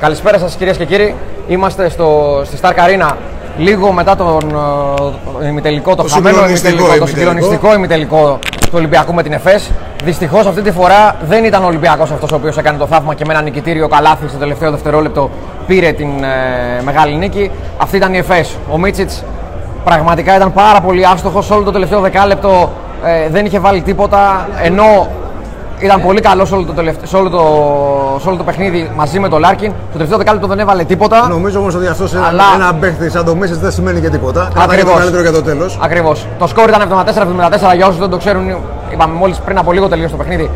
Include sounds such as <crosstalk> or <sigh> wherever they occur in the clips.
Καλησπέρα σας κυρίες και κύριοι. Είμαστε στο, στη Stark Arena λίγο μετά τον ε, ημιτελικό, το, Το χαμένο συγκλονιστικό ημιτελικό, το ημιτελικό. συγκλονιστικό ημιτελικό του Ολυμπιακού με την ΕΦΕΣ. Δυστυχώς αυτή τη φορά δεν ήταν ο Ολυμπιακός αυτός ο οποίος έκανε το θαύμα και με ένα νικητήριο καλάθι στο τελευταίο δευτερόλεπτο πήρε την ε, μεγάλη νίκη. Αυτή ήταν η ΕΦΕΣ. Ο Μίτσιτς πραγματικά ήταν πάρα πολύ άστοχος. Όλο το τελευταίο δεκάλεπτο ε, δεν είχε βάλει τίποτα. Ενώ ήταν πολύ καλός σε όλο το, τελευταίο- σε όλο το, σε όλο το παιχνίδι μαζί με τον Λάρκιν. Το τελευταίο δεκάλεπτο δεν έβαλε τίποτα. Νομίζω όμως ότι αυτός σε Αλλά- ένα παίχτη σαν το Μίτσιτς δεν σημαίνει και τίποτα. Κρατάει το Ακριβώς. καλύτερο για το τέλος. Ακριβώς. Το σκόρ ήταν 74-74 για όσους δεν το ξέρουν. Είπαμε μόλις πριν από λίγο τελείωσε το παιχνίδι.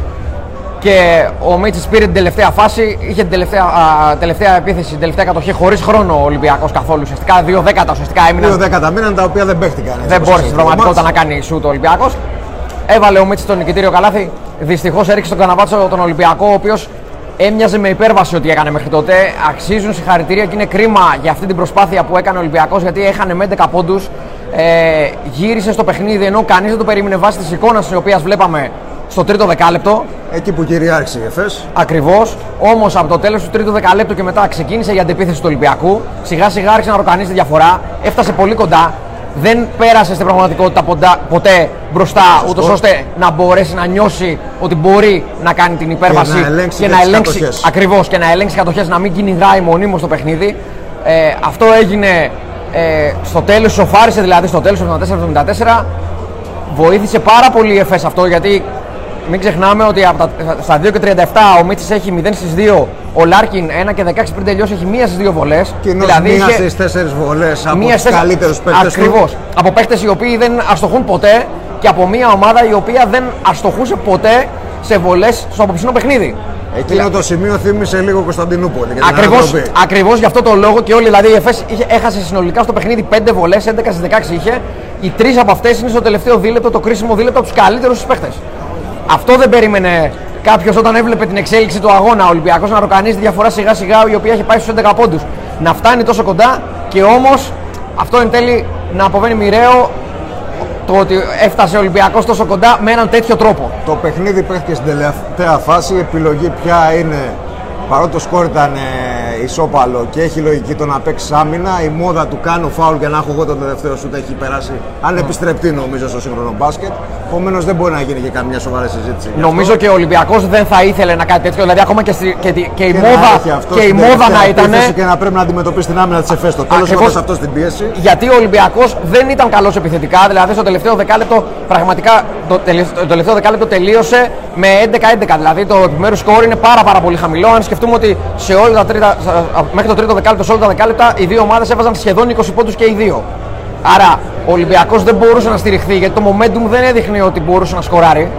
Και ο Μίτσιτς πήρε την τελευταία φάση, είχε την τελευταία, α, τελευταία επίθεση, την τελευταία κατοχή χωρίς χρόνο ο Ολυμπιακός καθόλου. Ουσιαστικά δύο δέκατα ουσιαστικά έμειναν. Δύο δέκατα μείναν τα οποία δεν παίχτηκαν. έτσι, Δεν όπως μπόρεσε είναι στην το πραγματικότητα να ματς. κάνει σουτ ο Ολυμπιακός. Έβαλε ο Μίτσι το νικητήριο καλάθι. Δυστυχώς έριξε τον Καναβάτσο τον Ολυμπιακό, ο οποίος έμοιαζε με υπέρβαση ότι έκανε μέχρι τότε. Αξίζουν συγχαρητήρια και είναι κρίμα για αυτή την προσπάθεια που έκανε ο Ολυμπιακός γιατί έχανε με 11 πόντους. Ε, γύρισε στο παιχνίδι ενώ κανείς δεν το περίμενε βάσει της εικόνας της οποίας βλέπαμε στο τρίτο δεκάλεπτο. Εκεί που κυριάρχησε η ΕΦΕΣ. Ακριβώς. Όμως από το τέλος του τρίτου δεκαλέπτου και μετά ξεκίνησε η αντεπίθεση του Ολυμπιακού. Σιγά σιγά άρχισε να ροκανίσει τη διαφορά. Έφτασε πολύ κοντά. Δεν πέρασε στην πραγματικότητα ποντα- ποτέ μπροστά, ούτως ώστε να μπορέσει να νιώσει ότι μπορεί να κάνει την υπέρβαση να ελέγξει και να τις ελέγξει. κατοχές. Ακριβώς και να ελέγξει κατοχές, να μην κυνηγάει μονίμως το παιχνίδι. Ε, αυτό έγινε ε, στο τέλος, σοφάρισε δηλαδή στο τέλος του 74-74. Βοήθησε πάρα πολύ η ΕΦΕΣ αυτό γιατί μην ξεχνάμε ότι από τα, στα 2 και 37 ο Μίτσης έχει 0 στις 2, ο Λάρκιν 1 και 16 πριν τελειώσει έχει 1 στις 2 βολές. Κοινώς μία στις τέσσερις βολές από μία τους στις- καλύτερους παίκτες του. Ακριβώς. Από παίκτες οι οποίοι δεν αστοχούν ποτέ και από μια ομάδα η οποία δεν αστοχούσε ποτέ σε βολές στο απόψινό παιχνίδι. Εκείνο το σημείο θύμισε λίγο Κωνσταντινούπολη. για την Ακριβώς, ανατροπή. ακριβώς γι' αυτό το λόγο και όλοι δηλαδή η ΕΦΕΣ είχε, έχασε συνολικά στο παιχνίδι 5 βολές, 11 στις 16 είχε. Οι τρεις από αυτές είναι στο τελευταίο δίλεπτο, το κρίσιμο δίλεπτο από τους καλύτερους τους παίχτες. Αυτό δεν περίμενε κάποιος όταν έβλεπε την εξέλιξη του αγώνα. Ο Ολυμπιακός να ροκανίζει τη διαφορά σιγά σιγά, η οποία έχει πάει στους 11 πόντους. Να φτάνει τόσο κοντά και όμως αυτό εν τέλει να αποβαίνει μοιραίο το ότι έφτασε ο Ολυμπιακός τόσο κοντά με έναν τέτοιο τρόπο. Το παιχνίδι παίχθηκε στην τελευταία φάση. Η επιλογή πια είναι παρότι το σκόρ ήταν ε, ισόπαλο και έχει λογική το να παίξει άμυνα. Η μόδα του κάνω φάουλ για να έχω εγώ το τελευταίο σούτ έχει περάσει ανεπιστρεπτή νομίζω στο σύγχρονο μπάσκετ. Επομένως δεν μπορεί να γίνει και καμία σοβαρή συζήτηση. γι' Νομίζω και ο Ολυμπιακός δεν θα ήθελε να κάνει τέτοιο. Δηλαδή, ακόμα και, στη- και, τη- και η Και να μόδα, έχει αυτό και η στην μόδα τελευταία να ήταν. επίθεση Και να πρέπει να αντιμετωπίσει την άμυνα της ΕΦΕΣ. Το τέλος Ακριβώς. αυτό στην πίεση. Γιατί ο Ολυμπιακός δεν ήταν καλός επιθετικά. Δηλαδή, στο τελευταίο δεκάλεπτο, πραγματικά το, τελε- το τελευταίο δεκάλεπτο τελείωσε με 11-11. Δηλαδή, το επιμέρους σκόρ είναι πάρα, πάρα πολύ χαμηλό. Αν σκεφτούμε ότι σε όλα τα τρίτα, σε- μέχρι το τρίτο δεκάλεπτο, σε όλα τα δεκάλεπτα, οι δύο ομάδες έβαζαν σχεδόν 20 πόντους και οι δύο. Άρα, ο Ολυμπιακός δεν μπορούσε να στηριχθεί γιατί το momentum δεν έδειχνε ότι μπορούσε να σκοράρει.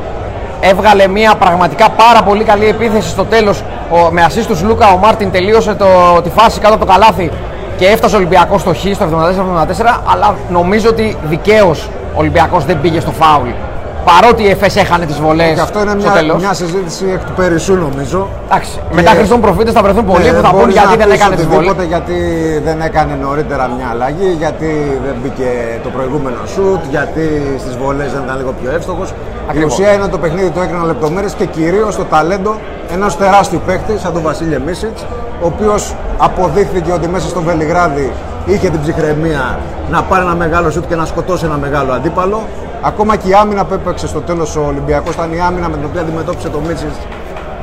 Έβγαλε μια πραγματικά πάρα πολύ καλή επίθεση στο τέλος. Με assist τους Λούκα, ο Μάρτιν τελείωσε το, τη φάση κάτω από το καλάθι και έφτασε ο Ολυμπιακός στο Χ στο 74-74. Αλλά νομίζω ότι δικαίως ο Ολυμπιακός δεν πήγε στο φάουλ. Παρότι η ΕΦΕΣ έχανε τις βολές Και αυτό είναι στο μια, τέλος. μια συζήτηση εκ του περισσού νομίζω. Εντάξει, μετά Χριστόν προφήτε θα βρεθούν πολλοί Ε, που θα πούν μπορείς γιατί να δεν πεις έκανε τις βολές. οτιδήποτε, γιατί δεν έκανε νωρίτερα μια αλλαγή, γιατί δεν μπήκε το προηγούμενο σουτ, γιατί στις βολές δεν ήταν λίγο πιο εύστοχος. Η Ακριβώς. ουσία είναι ότι το παιχνίδι το έκαναν λεπτομέρειες και κυρίως το ταλέντο ενός τεράστιου παίκτη σαν τον Βασίλη Μίσιτς, ο οποίος αποδείχθηκε ότι μέσα στο Βελιγράδι είχε την ψυχραιμία να πάρει ένα μεγάλο σουτ και να σκοτώσει ένα μεγάλο αντίπαλο. Ακόμα και η άμυνα που έπαιξε στο τέλος ο Ολυμπιακός ήταν η άμυνα με την οποία αντιμετώπισε το Μίτσιτς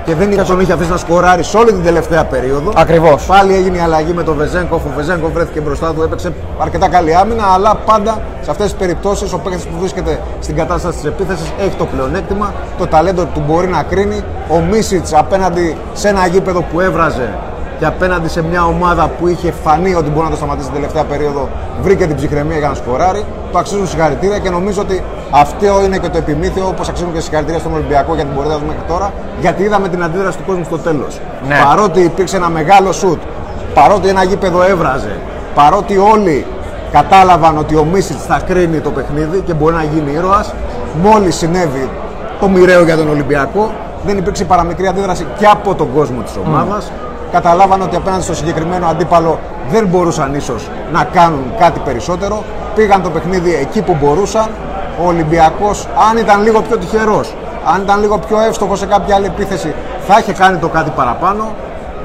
και δεν είχε- τον είχε αφήσει να σκοράρει σε όλη την τελευταία περίοδο. Ακριβώς. Πάλι έγινε η αλλαγή με τον Βεζέγκοφ. Ο Βεζέγκοφ βρέθηκε μπροστά του, έπαιξε αρκετά καλή άμυνα, αλλά πάντα σε αυτές τις περιπτώσεις ο παίκτης που βρίσκεται στην κατάσταση της επίθεσης έχει το πλεονέκτημα, το ταλέντο του μπορεί να κρίνει. Ο Μίσιτς απέναντι σε ένα γήπεδο που έβραζε και απέναντι σε μια ομάδα που είχε φανεί ότι μπορεί να το σταματήσει την τελευταία περίοδο, βρήκε την ψυχραιμία για να σκοράρει. Το αξίζουν συγχαρητήρια και νομίζω ότι αυτό είναι και το επιμήθειο, όπως αξίζουν και συγχαρητήρια στον Ολυμπιακό για την πορεία του μέχρι τώρα, γιατί είδαμε την αντίδραση του κόσμου στο τέλος. Ναι. Παρότι υπήρξε ένα μεγάλο σουτ, παρότι ένα γήπεδο έβραζε, παρότι όλοι κατάλαβαν ότι ο Μίσιτς θα κρίνει το παιχνίδι και μπορεί να γίνει ήρωας, μόλις συνέβη το μοιραίο για τον Ολυμπιακό, δεν υπήρξε παραμικρή αντίδραση και από τον κόσμο της ομάδας. Καταλάβαν ότι απέναντι στο συγκεκριμένο αντίπαλο δεν μπορούσαν ίσως να κάνουν κάτι περισσότερο. Πήγαν το παιχνίδι εκεί που μπορούσαν. Ο Ολυμπιακός, αν ήταν λίγο πιο τυχερός, αν ήταν λίγο πιο εύστοχο σε κάποια άλλη επίθεση, θα είχε κάνει το κάτι παραπάνω.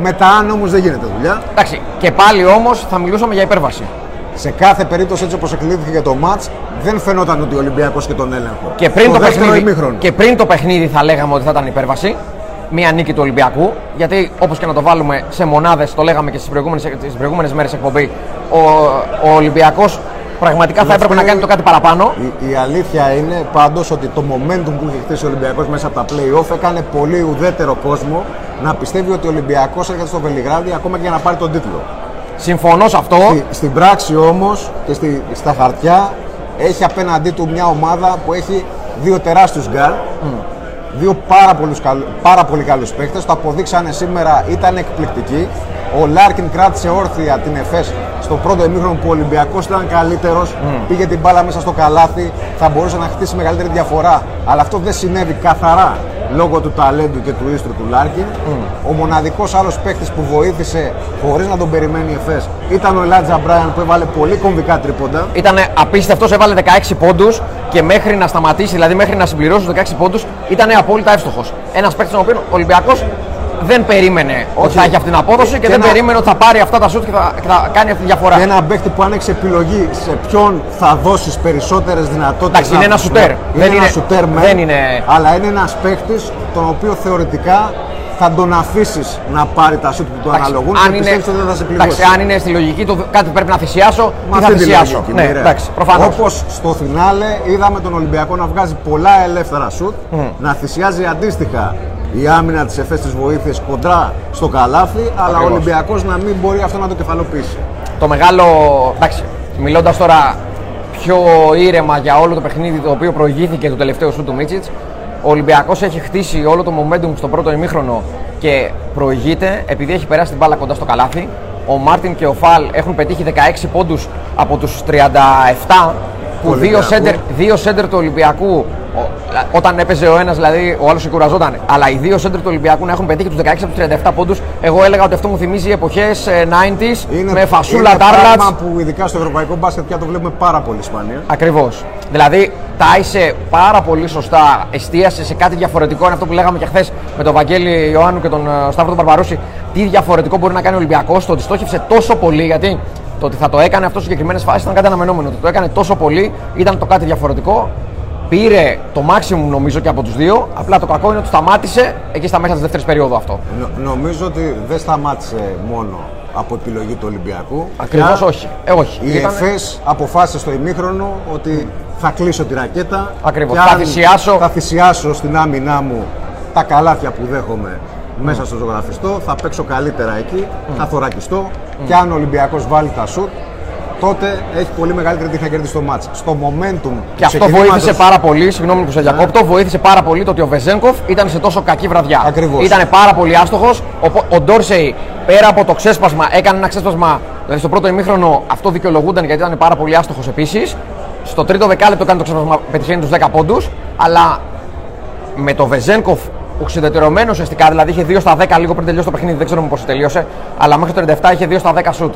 Μετά, αν όμως δεν γίνεται δουλειά, Εντάξει, και πάλι όμως θα μιλούσαμε για υπέρβαση. σε κάθε περίπτωση έτσι όπως εκλήθηκε για το ματ, δεν φαινόταν ότι ο Ολυμπιακός και τον έλεγχο. Και πριν, το δεύτερο παιχνίδι, ημίχρονο. και πριν το παιχνίδι θα λέγαμε ότι θα ήταν υπέρβαση. Μία νίκη του Ολυμπιακού. Γιατί όπως και να το βάλουμε σε μονάδες, το λέγαμε και στις προηγούμενες μέρες εκπομπή, ο, ο Ολυμπιακός πραγματικά θα έπρεπε να κάνει το κάτι παραπάνω. Η, η αλήθεια είναι πάντως ότι το momentum που είχε χτίσει ο Ολυμπιακός μέσα από τα play-off έκανε πολύ ουδέτερο κόσμο να πιστεύει ότι ο Ολυμπιακός έρχεται στο Βελιγράδι ακόμα και για να πάρει τον τίτλο. Συμφωνώ σε αυτό. Στη- στην πράξη όμως και στη, στα χαρτιά έχει απέναντί του μια ομάδα που έχει δύο τεράστιους γκαρντ. Δύο πάρα, πολλούς, καλ- πάρα πολύ καλούς παίχτες. Το αποδείξανε σήμερα, ήταν εκπληκτικοί. Ο Λάρκιν κράτησε όρθια την ΕΦΕΣ στο πρώτο ημίχρονο που ο Ολυμπιακός ήταν καλύτερος. Πήγε την μπάλα μέσα στο καλάθι. Θα μπορούσε να χτίσει μεγαλύτερη διαφορά. Αλλά αυτό δεν συνέβη καθαρά λόγω του ταλέντου και του οίστρου του Λάρκιν. Ο μοναδικός άλλος παίχτης που βοήθησε χωρίς να τον περιμένει η ΕΦΕΣ ήταν ο Ελάτζα Μπράιαν που έβαλε πολύ κομβικά τρίποντα. Ήταν απίστευτο, έβαλε 16 πόντους και μέχρι να σταματήσει, δηλαδή μέχρι να συμπληρώσει του 16 πόντους, ήταν απόλυτα εύστοχος. Ένας παίκτης τον οποίο ο Ολυμπιακός δεν περίμενε ότι Όχι. θα έχει αυτή την απόδοση και, Και δεν ένα- περίμενε ότι θα πάρει αυτά τα σουτ και θα, και θα κάνει αυτή τη διαφορά. Και ένα παίχτη που αν έχει επιλογή σε ποιον θα δώσεις περισσότερες δυνατότητες. Εντάξει, είναι ένα σουτέρ. Είναι Δεν ένα είναι- σουτέρ, μεν, δεν είναι- Αλλά είναι ένας παίχτη τον οποίο θεωρητικά θα τον αφήσεις να πάρει τα σουτ που του Εντάξει, αναλογούν αν και είναι, πιστεύεις ότι δεν θα σε πληγώσει. εντάξει, αν είναι στη λογική του κάτι πρέπει να θυσιάσω, Μα τι θα αυτή τη θυσιάσω. λογική, Ναι, μοιραία. εντάξει, προφανώς. Όπως στο φινάλε είδαμε τον Ολυμπιακό να βγάζει πολλά ελεύθερα σουτ, να θυσιάζει αντίστοιχα η άμυνα της ΕΦΕΣ της βοήθειας κοντρά στο καλάθι, αλλά ο Ακριβώς. Ολυμπιακός να μην μπορεί αυτό να το κεφαλοποιήσει. Το μεγάλο. Εντάξει, μιλώντας τώρα πιο ήρεμα για όλο το παιχνίδι το οποίο προηγήθηκε το τελευταίο σου του Μίτσιτς, ο Ολυμπιακός έχει χτίσει όλο το momentum στο πρώτο ημίχρονο και προηγείται επειδή έχει περάσει την μπάλα κοντά στο καλάθι. Ο Μάρτιν και ο Φαλ έχουν πετύχει 16 πόντους από τους 37 που δύο Ολυμπιακού. σέντερ, δύο σέντερ του Ολυμπιακού ο- όταν έπαιζε ο ένας, δηλαδή ο άλλος κουραζόταν. Αλλά οι δύο σέντερ του Ολυμπιακού να έχουν πετύχει τους 16 από τους 37 πόντους, εγώ έλεγα ότι αυτό μου θυμίζει εποχές 90s με φασούλα, είναι τάρλατς. πράγμα που ειδικά στο ευρωπαϊκό μπάσκετ πια το βλέπουμε πάρα πολύ σπάνια. Ακριβώς. Δηλαδή, τάισε πάρα πολύ σωστά, εστίασε σε κάτι διαφορετικό. Είναι αυτό που λέγαμε και χθες με τον Βαγγέλη Ιωάννου και τον ε, Σταύρο τον Παρπαρούση. Τι διαφορετικό μπορεί να κάνει ο Ολυμπιακός, το ότι στόχευσε τόσο πολύ. Γιατί το ότι θα το έκανε αυτό σε συγκεκριμένες φάσεις ήταν κάτι αναμενόμενο. Το ότι το έκανε τόσο πολύ ήταν το κάτι διαφορετικό. Πήρε το maximum νομίζω και από τους δύο. Απλά το κακό είναι ότι σταμάτησε εκεί στα μέσα της δεύτερης περίοδου αυτό. Νο- νομίζω ότι δεν σταμάτησε μόνο από τη λογή του Ολυμπιακού. Ακριβώς Πια όχι. Ε, όχι. Η Ήταν- ΕΦΕΣ αποφάσισε στο ημίχρονο ότι θα κλείσω τη ρακέτα. Ακριβώς. και Θα αν θυσιάσω. Θα θυσιάσω στην άμυνά μου τα καλάθια που δέχομαι μέσα στο ζωγραφιστό. Θα παίξω καλύτερα εκεί. Θα θωρακιστώ. Και αν ο Ολυμπιακός βάλει τα σουτ, τότε έχει πολύ μεγαλύτερη τύχη να κερδίσει το μάτς. Στο momentum Και του αυτό ξεκινήματος- βοήθησε πάρα πολύ, συγγνώμη που σε διακόπτω, βοήθησε πάρα πολύ το ότι ο Βεζέγκοφ ήταν σε τόσο κακή βραδιά. Ακριβώς. Ήταν πάρα πολύ άστοχος. Ο, ο Ντόρσεϊ πέρα από το ξέσπασμα, έκανε ένα ξέσπασμα. Δηλαδή στο πρώτο ημίχρονο αυτό δικαιολογούνταν γιατί ήταν πάρα πολύ άστοχος επίσης. Στο τρίτο δεκάλεπτο κάνει το ξέσπασμα, πετυχαίνει τους 10 πόντους. Αλλά με το Βεζέγκοφ οξυδετερωμένο ουσιαστικά, δηλαδή είχε 2 στα 10 λίγο πριν τελειώσει το παιχνίδι, δεν ξέρω πώ τελείωσε, αλλά μέχρι το 37 είχε 2 στα 10 σουτ.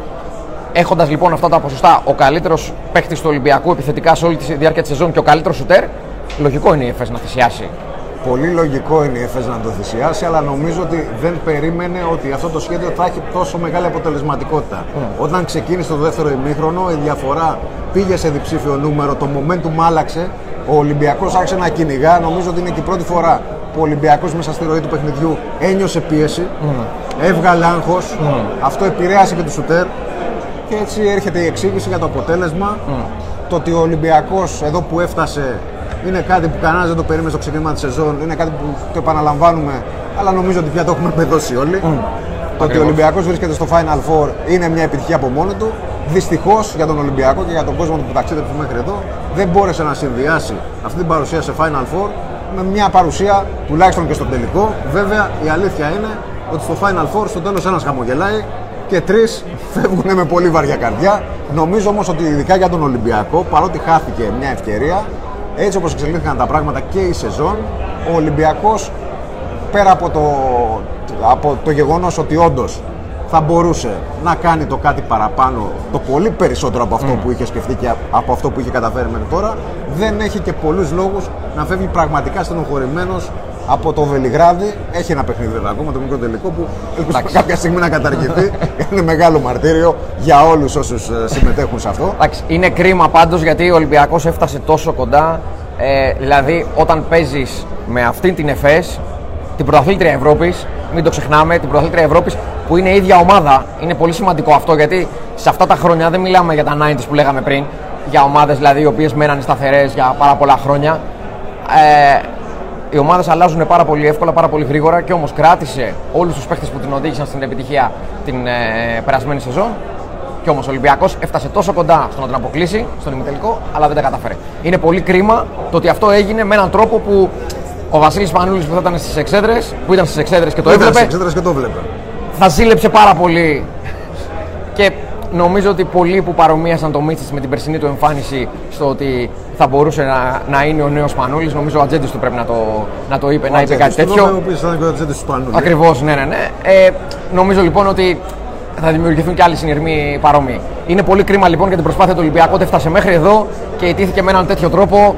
Έχοντας λοιπόν αυτά τα ποσοστά, ο καλύτερος παίκτη του Ολυμπιακού επιθετικά σε όλη τη διάρκεια της σεζόν και ο καλύτερος σουτέρ, λογικό είναι η ΕΦΕΣ να θυσιάσει. Πολύ λογικό είναι η ΕΦΕΣ να το θυσιάσει, αλλά νομίζω ότι δεν περίμενε ότι αυτό το σχέδιο θα έχει τόσο μεγάλη αποτελεσματικότητα. Όταν ξεκίνησε το δεύτερο ημίχρονο, η διαφορά πήγε σε διψήφιο νούμερο, το momentum άλλαξε. Ο Ολυμπιακός άρχισε να κυνηγά. Νομίζω ότι είναι και η πρώτη φορά που ο Ολυμπιακός μέσα στη ροή του παιχνιδιού ένιωσε πίεση, έβγαλε άγχος. Αυτό επηρέασε και τους σουτέρ. Και έτσι έρχεται η εξήγηση για το αποτέλεσμα. Το ότι ο Ολυμπιακός εδώ που έφτασε είναι κάτι που κανένας δεν το περίμενε στο ξεκίνημα της σεζόν. Είναι κάτι που το επαναλαμβάνουμε, αλλά νομίζω ότι πια το έχουμε πεδώσει όλοι. Το ότι ο Ακριβώς. Ολυμπιακός βρίσκεται στο Final Four είναι μια επιτυχία από μόνο του. Δυστυχώς για τον Ολυμπιακό και για τον κόσμο του που ταξίδεψε μέχρι εδώ, δεν μπόρεσε να συνδυάσει αυτή την παρουσία σε Final Four με μια παρουσία τουλάχιστον και στο τελικό. Βέβαια, η αλήθεια είναι ότι στο Final Four στο τέλος ένας χαμογελάει και τρεις φεύγουν με πολύ βαριά καρδιά. Νομίζω όμως ότι ειδικά για τον Ολυμπιακό, παρότι χάθηκε μια ευκαιρία, έτσι όπως εξελίχθηκαν τα πράγματα και η σεζόν, ο Ολυμπιακός πέρα από το, από το γεγονός ότι όντως θα μπορούσε να κάνει το κάτι παραπάνω, το πολύ περισσότερο από αυτό που είχε σκεφτεί και από αυτό που είχε καταφέρει μέχρι τώρα, δεν έχει και πολλούς λόγους να φεύγει πραγματικά στενοχωρημένος από το Βελιγράδι. Έχει ένα παιχνίδι βέβαια ακόμα, το μικρό τελικό που ελπίζω κάποια στιγμή να καταργηθεί. <laughs> είναι μεγάλο μαρτύριο για όλους όσους συμμετέχουν σε αυτό. Εντάξει, είναι κρίμα πάντως γιατί ο Ολυμπιακός έφτασε τόσο κοντά. Ε, δηλαδή, όταν παίζεις με αυτήν την ΕΦΕΣ, την πρωταθλήτρια Ευρώπης, μην το ξεχνάμε, την πρωταθλήτρια Ευρώπης που είναι η ίδια ομάδα. Είναι πολύ σημαντικό αυτό γιατί σε αυτά τα χρόνια δεν μιλάμε για τα 90s που λέγαμε πριν, για ομάδες δηλαδή οι οποίες μέναν σταθερές για πάρα πολλά χρόνια. Ε, οι ομάδες αλλάζουν πάρα πολύ εύκολα, πάρα πολύ γρήγορα και όμως κράτησε όλους τους παίχτες που την οδήγησαν στην επιτυχία την ε, περασμένη σεζόν. Και όμως ο Ολυμπιακός έφτασε τόσο κοντά στο να την αποκλείσει, στον ημιτελικό, αλλά δεν τα καταφέρε. Είναι πολύ κρίμα το ότι αυτό έγινε με έναν τρόπο που ο Βασίλης Πανούλης που θα ήταν στις εξέδρες, που ήταν στις εξέδρες και το έβλεπε. και το έβλεπε. Θα ζήλεψε πάρα πολύ. Και νομίζω ότι πολλοί που παρομοίασαν το Μίτσι με την περσινή του εμφάνιση στο ότι θα μπορούσε να, να είναι ο νέος Πανούλης, νομίζω ο Ατζέντης του πρέπει να το, να το είπε, ο να είπε κάτι τέτοιο. Ο οποίος ήταν και ο Ατζέντης του Πανούλη. Ακριβώς, ναι, ναι. ναι. Ε, νομίζω λοιπόν ότι θα δημιουργηθούν και άλλοι συνειρμοί παρόμοιοι. Είναι πολύ κρίμα λοιπόν για την προσπάθεια του Ολυμπιακού ότι έφτασε μέχρι εδώ και ιτήθηκε με έναν τέτοιο τρόπο.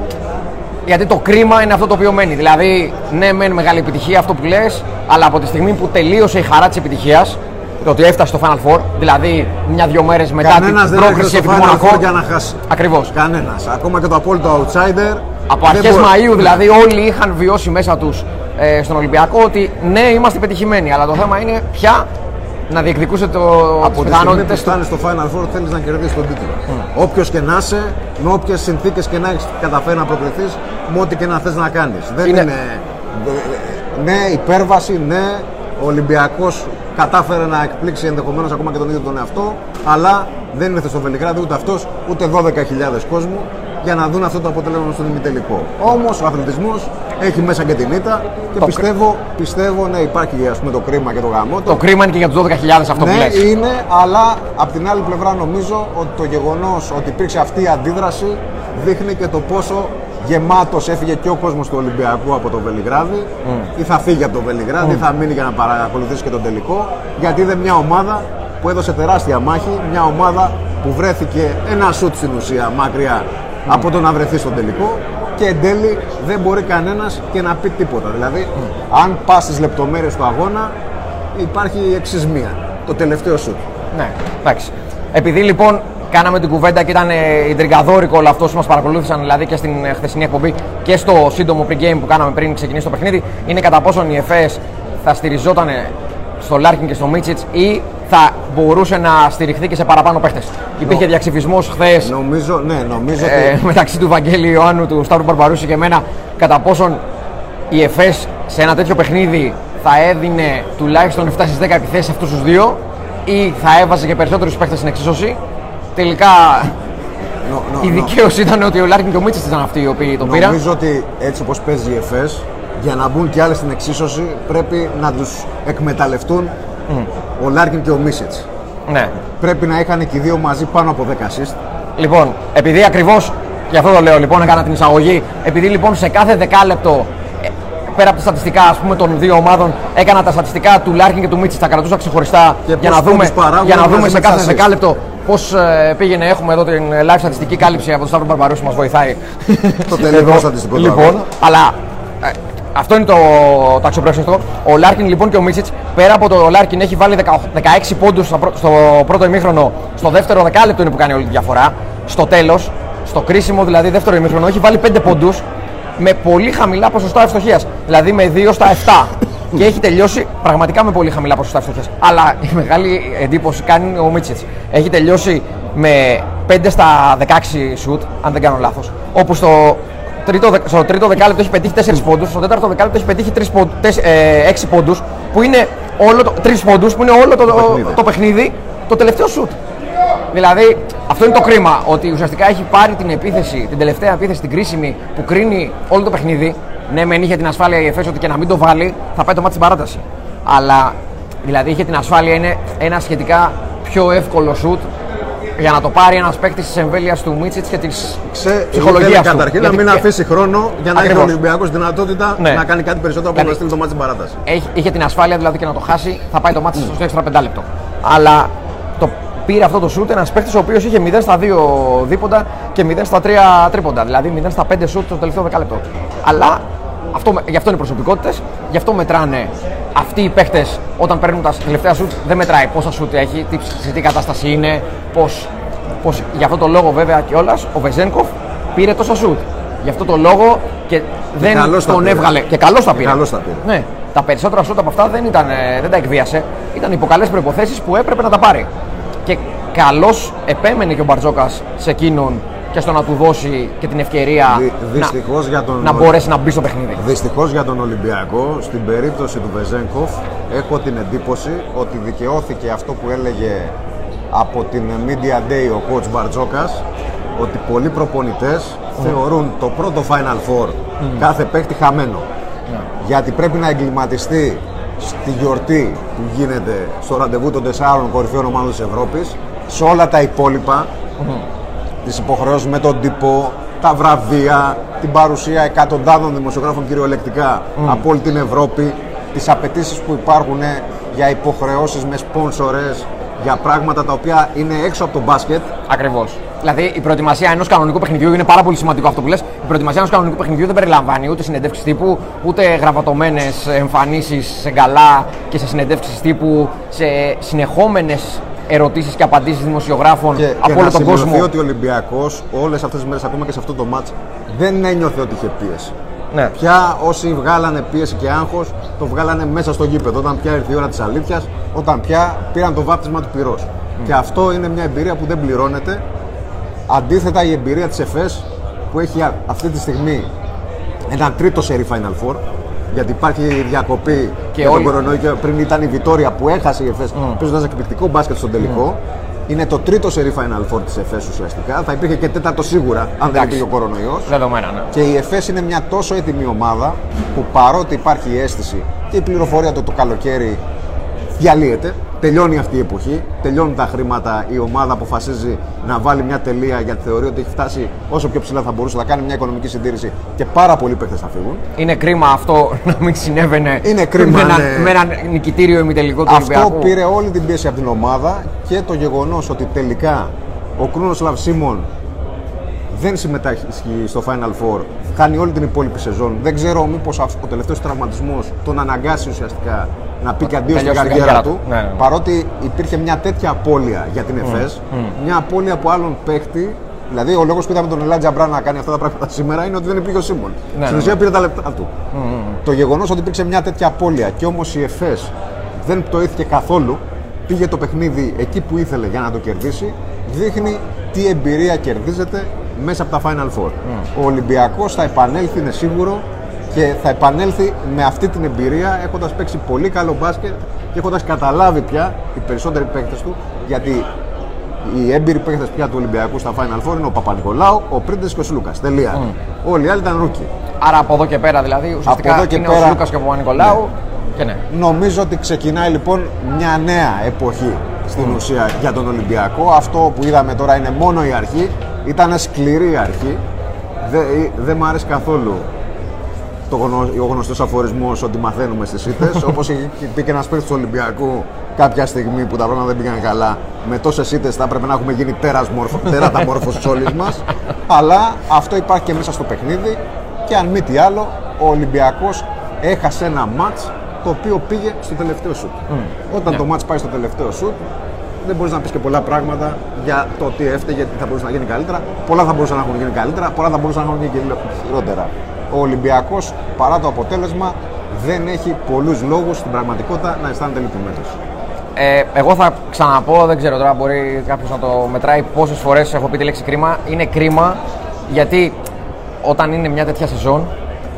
Γιατί το κρίμα είναι αυτό το οποίο μένει. Δηλαδή, ναι, μεν μεγάλη επιτυχία αυτό που λες, αλλά από τη στιγμή που τελείωσε η χαρά της επιτυχίας, το ότι έφτασε στο Final Four, δηλαδή μια-δυο μέρες μετά Κανένας την πρόκριση επί του Μονακό. για να χάσει. Ακριβώς. Κανένας. Ακόμα και το απόλυτο outsider. Από αρχές Μαΐου δηλαδή όλοι είχαν βιώσει μέσα τους ε, στον Ολυμπιακό ότι ναι, είμαστε πετυχημένοι. Αλλά το θέμα είναι πια να διεκδικούσε το Από τη στιγμή που φτάνεις στο Final Four θέλεις να κερδίσεις τον τίτλο. Mm. Όποιος και να είσαι, με όποιες συνθήκες και να έχεις καταφέρει να προκριθεί, με ό,τι και να θες να κάνεις. Δεν είναι. είναι... Ναι, υπέρβαση, ναι, ο Ολυμπιακός κατάφερε να εκπλήξει ενδεχομένως ακόμα και τον ίδιο τον εαυτό, αλλά δεν ήρθε στο Βελιγράδι ούτε αυτός ούτε 12.000 κόσμου για να δουν αυτό το αποτέλεσμα στον ημιτελικό. Όμως ο αθλητισμός έχει μέσα και την ήττα και πιστεύω, πιστεύω, ναι, υπάρχει ας πούμε, το κρίμα και το γαμό. Το κρίμα είναι και για τους 12.000 αυτό ναι, που λες. είναι, αλλά από την άλλη πλευρά νομίζω ότι το γεγονός ότι υπήρξε αυτή η αντίδραση δείχνει και το πόσο γεμάτος έφυγε και ο κόσμος του Ολυμπιακού από το Βελιγράδι, mm. ή θα φύγει από το Βελιγράδι, ή θα μείνει για να παρακολουθήσει και τον τελικό. Γιατί είδε μια ομάδα που έδωσε τεράστια μάχη, μια ομάδα που βρέθηκε ένα σουτ στην ουσία μακριά από το να βρεθεί στον τελικό και εν τέλει δεν μπορεί κανένας και να πει τίποτα. Δηλαδή, αν πας στις λεπτομέρειες του αγώνα, υπάρχει εξισμία. Το τελευταίο σουτ. Ναι, εντάξει. Επειδή λοιπόν κάναμε την κουβέντα και ήταν ιντριγκαδόρικο όλο αυτό που μας παρακολούθησαν δηλαδή και στην χθεσινή εκπομπή και στο σύντομο pre-game που κάναμε πριν ξεκινήσει το παιχνίδι, είναι κατά πόσον η ΕΦΕΣ θα στηριζόταν στο Λάρκιν και στο Μίτσιτς ή θα μπορούσε να στηριχθεί και σε παραπάνω παίχτες. Υπήρχε διαξιφισμός χθες. Νομίζω, ναι, νομίζω. Ε, μεταξύ του Βαγγέλη Ιωάννου, του Σταύρου Μπαρμπαρούση και εμένα, κατά πόσον η ΕΦΕΣ σε ένα τέτοιο παιχνίδι θα έδινε τουλάχιστον 7 στις 10 επιθέσεις αυτούς τους δύο ή θα έβαζε και περισσότερους παίχτες στην εξίσωση; Τελικά νο, νο, η δικαίωση ήταν ότι ο Λάρκιν και ο Μίτσιτς ήταν αυτοί οι οποίοι τον πήραν. Νομίζω ότι έτσι όπως παίζει η ΕΦΕΣ, για να μπουν και άλλοι στην εξίσωση πρέπει να τους εκμεταλλευτούν ο Λάρκιν και ο Μίτσιτς. Ναι. Πρέπει να είχαν και οι δύο μαζί πάνω από 10 assist. Λοιπόν, επειδή ακριβώς γι' αυτό το λέω λοιπόν, έκανα την εισαγωγή, επειδή λοιπόν σε κάθε δεκάλεπτο ε, πέρα από τα στατιστικά ας πούμε, των δύο ομάδων, έκανα τα στατιστικά του Λάρκιν και του Μίτσιτς, τα κρατούσα ξεχωριστά για να δούμε, για να δούμε σε κάθε δεκάλεπτο πώς ε, πήγαινε. Έχουμε εδώ την live στατιστική κάλυψη από τον Σταύρο Μπαρμπαρούση που μας βοηθάει. Το τελικό στατιστικό. Λοιπόν, αλλά ε, αυτό είναι το, το αξιοπερίεργο. Ο Λάρκιν λοιπόν και ο Μίτσιτς, πέρα από το Λάρκιν, έχει βάλει 16 πόντους στο πρώτο ημίχρονο. Στο δεύτερο δεκάλεπτο είναι που κάνει όλη τη διαφορά. Στο τέλος, στο κρίσιμο δηλαδή δεύτερο ημίχρονο, έχει βάλει 5 πόντους με πολύ χαμηλά ποσοστά ευστοχίας. Δηλαδή με 2 στα 7. Και έχει τελειώσει πραγματικά με πολύ χαμηλά ποσοστά ευστοχία. Αλλά η μεγάλη εντύπωση κάνει ο Μίτσιτς. Έχει τελειώσει με 5 στα 16 σουτ, αν δεν κάνω λάθος. Όπου στο τρίτο, στο τρίτο δεκάλεπτο έχει πετύχει 4 πόντους, στο τέταρτο δεκάλεπτο έχει πετύχει 3 πόντου, 6 ε, πόντους, που είναι όλο το, 3 πόντους, που είναι όλο το, το, παιχνίδι. το, παιχνίδι, το τελευταίο σουτ. Δηλαδή, αυτό είναι το κρίμα, ότι ουσιαστικά έχει πάρει την επίθεση, την τελευταία επίθεση, την κρίσιμη, που κρίνει όλο το παιχνίδι. Ναι, μεν είχε την ασφάλεια η Εφές ότι και να μην το βάλει, θα πάει το μάτι στην παράταση. Αλλά, δηλαδή, είχε την ασφάλεια, είναι ένα σχετικά πιο εύκολο σουτ για να το πάρει ένας παίκτης της εμβέλειας του Μίτσιτς και της ψυχολογίας του. Καταρχήν να μην αφήσει χρόνο για να έχει ο Ολυμπιακός δυνατότητα ναι. να κάνει κάτι περισσότερο από να στείλει το μάτι στην παράταση. Είχε την ασφάλεια δηλαδή και να το χάσει, θα πάει το μάτι στο έξτρα πεντάλεπτο. Αλλά το πήρε αυτό το σουτ ένας παίκτης ο οποίος είχε 0 στα 2 δίποντα και 0 στα 3 τρίποντα. Δηλαδή 0 στα 5 σουτ το τελευταίο δεκάλεπτο. Αλλά Αυτό, με- γι' αυτό είναι προσωπικότητες, γι' αυτό μετράνε αυτοί οι παίχτε όταν παίρνουν τα τελευταία σουτ. Δεν μετράει πόσα σουτ έχει, τι, σε τι κατάσταση είναι, πώς, πώς, γι' αυτό το λόγο βέβαια κιόλας ο Βεζένκοφ πήρε τόσα σουτ. Γι' αυτό το λόγο και δεν καλώς τα τον πήρε. έβγαλε. Και καλώς τα Και πήρε. καλώς τα πήρε. Ναι, τα περισσότερα σουτ από αυτά δεν, ήταν, ε, δεν τα εκβίασε. Ήταν υπό καλέ προποθέσει που έπρεπε να τα πάρει. Και καλώς επέμενε και ο Μπαρτζόκας σε εκείνον και στο να του δώσει και την ευκαιρία Δυ- να, δυστυχώς για τον- να μπορέσει να μπει στο παιχνίδι. Δυστυχώς για τον Ολυμπιακό, στην περίπτωση του Βεζέγκοφ, έχω την εντύπωση ότι δικαιώθηκε αυτό που έλεγε από την Media Day ο coach Μπαρτζόκας ότι πολλοί προπονητές θεωρούν το πρώτο Final Four κάθε παίχτη χαμένο. Γιατί πρέπει να εγκληματιστεί στη γιορτή που γίνεται στο ραντεβού των τεσσάρων κορυφαίων ομάδων της Ευρώπης σε όλα τα υπόλοιπα τις υποχρεώσεις με τον τύπο, τα βραβεία, την παρουσία εκατοντάδων δημοσιογράφων κυριολεκτικά από όλη την Ευρώπη, τις απαιτήσεις που υπάρχουν για υποχρεώσεις με σπόνσορες, για πράγματα τα οποία είναι έξω από το μπάσκετ. Ακριβώς. Δηλαδή η προετοιμασία ενός κανονικού παιχνιδιού είναι πάρα πολύ σημαντικό αυτό που λες. Η προετοιμασία ενός κανονικού παιχνιδιού δεν περιλαμβάνει ούτε συνεντεύξεις τύπου, ούτε γραβατωμένες εμφανίσεις σε γκαλά και σε συνεντεύξεις τύπου, σε συνεχόμενες ερωτήσεις και απαντήσεις δημοσιογράφων Και, από και όλο να τον σημειωθεί κόσμο. ότι ο Ολυμπιακός όλες αυτές τις μέρες, ακόμα και σε αυτό το μάτς, δεν ένιωθε ότι είχε πίεση. Ναι. Πια όσοι βγάλανε πίεση και άγχος, το βγάλανε μέσα στο γήπεδο. Όταν πια ήρθε η ώρα της αλήθειας, όταν πια πήραν το βάπτισμα του πυρός. Και αυτό είναι μια εμπειρία που δεν πληρώνεται. Αντίθετα η εμπειρία της ΕΦΕΣ που έχει α- αυτή τη στιγμή ένα τρίτο σερί Final Four γιατί υπάρχει διακοπή Και για τον όλοι- κορονοϊό και πριν ήταν η Βιτόρια που έχασε η ΕΦΕΣ mm. παίζοντας εκπληκτικό μπάσκετ στον τελικό είναι το τρίτο σερί Final Four της ΕΦΕΣ ουσιαστικά θα υπήρχε και τέταρτο σίγουρα αν δεν Εντάξει. υπήρχε ο κορονοϊός Δεδομένα, ναι. και η ΕΦΕΣ είναι μια τόσο έτοιμη ομάδα που παρότι υπάρχει η αίσθηση και η πληροφορία ότι το καλοκαίρι διαλύεται, τελειώνει αυτή η εποχή, τελειώνουν τα χρήματα, η ομάδα αποφασίζει να βάλει μια τελεία γιατί θεωρεί ότι έχει φτάσει όσο πιο ψηλά θα μπορούσε, θα κάνει μια οικονομική συντήρηση και πάρα πολλοί παίχτες θα φύγουν. Είναι κρίμα αυτό <laughs> να μην συνέβαινε Είναι κρίμα, με, ένα, ναι. με ένα νικητήριο ημιτελικό του Αυτό Ολυμπιακού. πήρε όλη την πίεση από την ομάδα και το γεγονός ότι τελικά ο Κρούνοσλαβ Σίμων δεν συμμετέχει στο Final Four, χάνει όλη την υπόλοιπη σεζόν. Δεν ξέρω μήπως αυ- ο τελευταίος τραυματισμός τον αναγκάσει ουσιαστικά να πει και αντίο στην τελειώσει την καριέρα καριέρα του. του. Ναι, ναι, ναι. Παρότι υπήρχε μια τέτοια απώλεια για την ΕΦΕΣ, μια απώλεια από άλλον παίχτη. Δηλαδή, ο λόγος που είδαμε τον Ελάτζα Μπρά να κάνει αυτά τα πράγματα σήμερα είναι ότι δεν υπήρχε ο Σίμων. Ναι, Στην ναι, ουσία πήρε τα λεπτά του. Το γεγονός ότι υπήρξε μια τέτοια απώλεια και όμως η ΕΦΕΣ δεν πτωήθηκε καθόλου, πήγε το παιχνίδι εκεί που ήθελε για να το κερδίσει, δείχνει τι εμπειρία κερδίζεται μέσα από τα Final Four. Ο Ολυμπιακός θα επανέλθει, είναι σίγουρο, και θα επανέλθει με αυτή την εμπειρία έχοντας παίξει πολύ καλό μπάσκετ και έχοντας καταλάβει πια οι περισσότεροι παίκτες του γιατί οι έμπειροι παίκτες πια του Ολυμπιακού στα Final Four είναι ο Παπανικολάου, ο Πρίντεζης και ο Σλούκας. Τελεία. Όλοι οι άλλοι ήταν rookie. Άρα από εδώ και πέρα δηλαδή ουσιαστικά εδώ και είναι ο πέρα- Σλούκας και ο Παπανικολάου. Και ναι. Νομίζω ότι ξεκινάει λοιπόν μια νέα εποχή στην ουσία για τον Ολυμπιακό. Αυτό που είδαμε τώρα είναι μόνο η αρχή. Ήταν σκληρή η αρχή. Δεν δεν μ' άρεσε καθόλου το γνω, ο γνωστός αφορισμός ότι μαθαίνουμε στις ήττες. <laughs> Όπως πει και ένας παίκτης του Ολυμπιακού κάποια στιγμή που τα πράγματα δεν πήγαν καλά, με τόσες ήττες θα έπρεπε να έχουμε γίνει τέρας μόρφο, <laughs> τέρατα μόρφωσης όλοι μας. Αλλά αυτό υπάρχει και μέσα στο παιχνίδι. Και αν μη τι άλλο, ο Ολυμπιακός έχασε ένα μάτς το οποίο πήγε στο τελευταίο σουτ. Όταν το μάτς πάει στο τελευταίο σουτ, δεν μπορείς να πεις και πολλά πράγματα για το τι έφταιγε, τι θα μπορούσε να γίνει καλύτερα. Πολλά θα μπορούσαν να έχουν γίνει καλύτερα, πολλά θα μπορούσαν να έχουν γίνει και χειρότερα. Ο Ολυμπιακός παρά το αποτέλεσμα δεν έχει πολλούς λόγους στην πραγματικότητα να αισθάνεται λυπημένος. Ε, εγώ θα ξαναπώ, δεν ξέρω τώρα, μπορεί κάποιος να το μετράει πόσες φορές έχω πει τη λέξη κρίμα. Είναι κρίμα γιατί όταν είναι μια τέτοια σεζόν,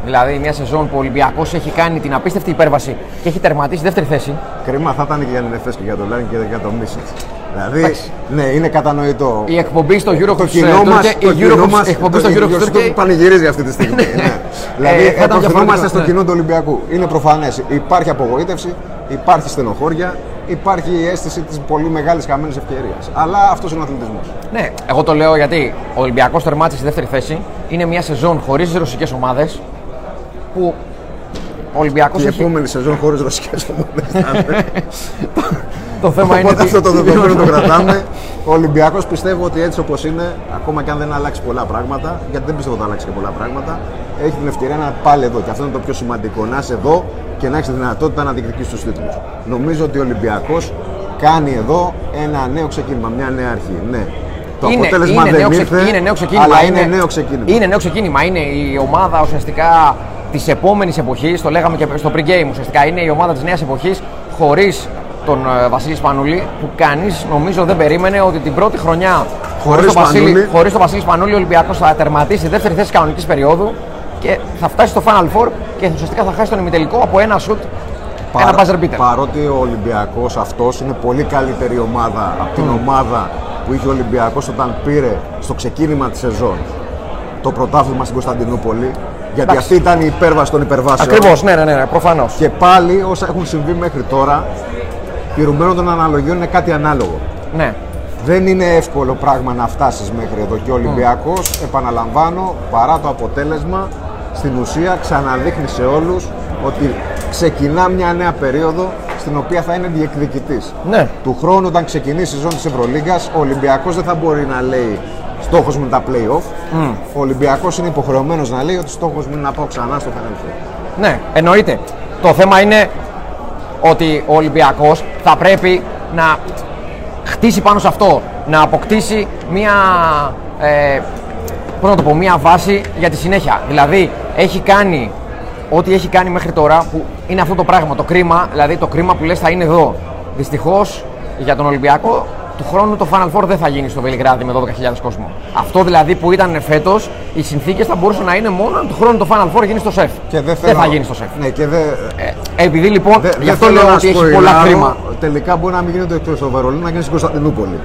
δηλαδή μια σεζόν που ο Ολυμπιακός έχει κάνει την απίστευτη υπέρβαση και έχει τερματίσει δεύτερη θέση. Κρίμα θα ήταν και για την ΕΦΕΣ και για το Λάριν και για το Μίσιτ. Δηλαδή, Εντάξει. ναι, είναι κατανοητό. Η εκπομπή στο Euro Το κοινό μα η εκπομπή στο Euro το πανηγυρίζει αυτή τη στιγμή. <laughs> ναι. Δηλαδή, Ε, θα ήταν απευθυνόμαστε διαφορετικό, στο ναι. κοινό του Ολυμπιακού. Είναι προφανές. Υπάρχει απογοήτευση, υπάρχει στενοχώρια, υπάρχει η αίσθηση της πολύ μεγάλης χαμένης ευκαιρίας. Αλλά αυτός είναι ο αθλητισμός. Ναι, εγώ το λέω γιατί ο Ολυμπιακός τερμάτισε στη δεύτερη θέση. Είναι μια σεζόν χωρίς ρωσικές ομάδες που ο Ολυμπιακός Η έχει. επόμενη σεζόν χωρίς ρωσικές ομάδες. το θέμα είναι. Οπότε αυτό το δεδομένο το κρατάμε. Ο Ολυμπιακός πιστεύω ότι έτσι όπως είναι, ακόμα και αν δεν αλλάξει πολλά πράγματα, γιατί δεν πιστεύω ότι θα αλλάξει και πολλά πράγματα, έχει την ευκαιρία να πάλι εδώ. Και αυτό είναι το πιο σημαντικό. Να είσαι εδώ και να έχεις τη δυνατότητα να διεκδικήσεις τους τίτλους. Νομίζω ότι ο Ολυμπιακός κάνει εδώ ένα νέο ξεκίνημα, μια νέα αρχή. Ναι. Το είναι, αποτέλεσμα είναι, δεν νέο, ξε- ήρθε, είναι νέο ξεκίνημα. αλλά είναι, νέο ξεκίνημα. Είναι νέο ξεκίνημα. Είναι η ομάδα ουσιαστικά της επόμενης εποχής. Το λέγαμε και στο pre-game ουσιαστικά. Είναι η ομάδα της νέας εποχής χωρίς τον ε, Βασίλη Σπανούλη που κανείς νομίζω δεν περίμενε ότι την πρώτη χρονιά χωρίς Χωρίς τον, Βασίλη, Σπανούλη. χωρίς τον Βασίλη Σπανούλη ο Ολυμπιακός θα τερματίσει δεύτερη θέση κανονικής περίοδου και θα φτάσει στο Final Four και ουσιαστικά θα χάσει τον ημιτελικό από ένα σουτ. Ένα buzzer beater. Παρότι ο Ολυμπιακός αυτός είναι πολύ καλύτερη ομάδα από την ομάδα που είχε ο Ολυμπιακός όταν πήρε στο ξεκίνημα της σεζόν το πρωτάθλημα στην Κωνσταντινούπολη. Γιατί Εντάξει. αυτή ήταν η υπέρβαση των υπερβάσεων. Ακριβώς, ναι, ναι, ναι, ναι προφανώς. Και πάλι όσα έχουν συμβεί μέχρι τώρα, πυρουμένων των αναλογιών είναι κάτι ανάλογο. Ναι. Δεν είναι εύκολο πράγμα να φτάσεις μέχρι εδώ και ο Ολυμπιακός, επαναλαμβάνω, παρά το αποτέλεσμα, στην ουσία ξαναδείχνει σε όλους ότι ξεκινά μια νέα περίοδο στην οποία θα είναι διεκδικητής. Ναι. Του χρόνου όταν ξεκινήσει η ζώνη της Ευρωλίγκας, ο Ολυμπιακός δεν θα μπορεί να λέει στόχος μου είναι τα play-off. Ο Ολυμπιακός είναι υποχρεωμένος να λέει ότι στόχος μου είναι να πάω ξανά στο Final Four. Ναι, εννοείται. Το θέμα είναι ότι ο Ολυμπιακός θα πρέπει να χτίσει πάνω σε αυτό, να αποκτήσει μία, ε, πώς να το πω, μία βάση για τη συνέχεια. Δηλαδή, έχει κάνει ό,τι έχει κάνει μέχρι τώρα, που είναι αυτό το πράγμα, το κρίμα, δηλαδή το κρίμα που λες θα είναι εδώ. Δυστυχώς για τον Ολυμπιακό, του χρόνου το Final Four δεν θα γίνει στο Βελιγράδι με 12.000 κόσμο. Αυτό δηλαδή που ήταν φέτος, οι συνθήκες θα μπορούσαν να είναι μόνο αν του χρόνου το Final Four γίνει στο σεφ. Και δεν, δεν θέλω- θα γίνει στο σεφ. Ναι, και δεν, Ε, επειδή λοιπόν, Δε- γι' δεν αυτό θέλω λέω να ότι έχει σποϊλάρω, πολλά χρήμα. Τελικά μπορεί να μην γίνεται εκτός στο Βερολίνο, να γίνει στην Κωνσταντινούπολη.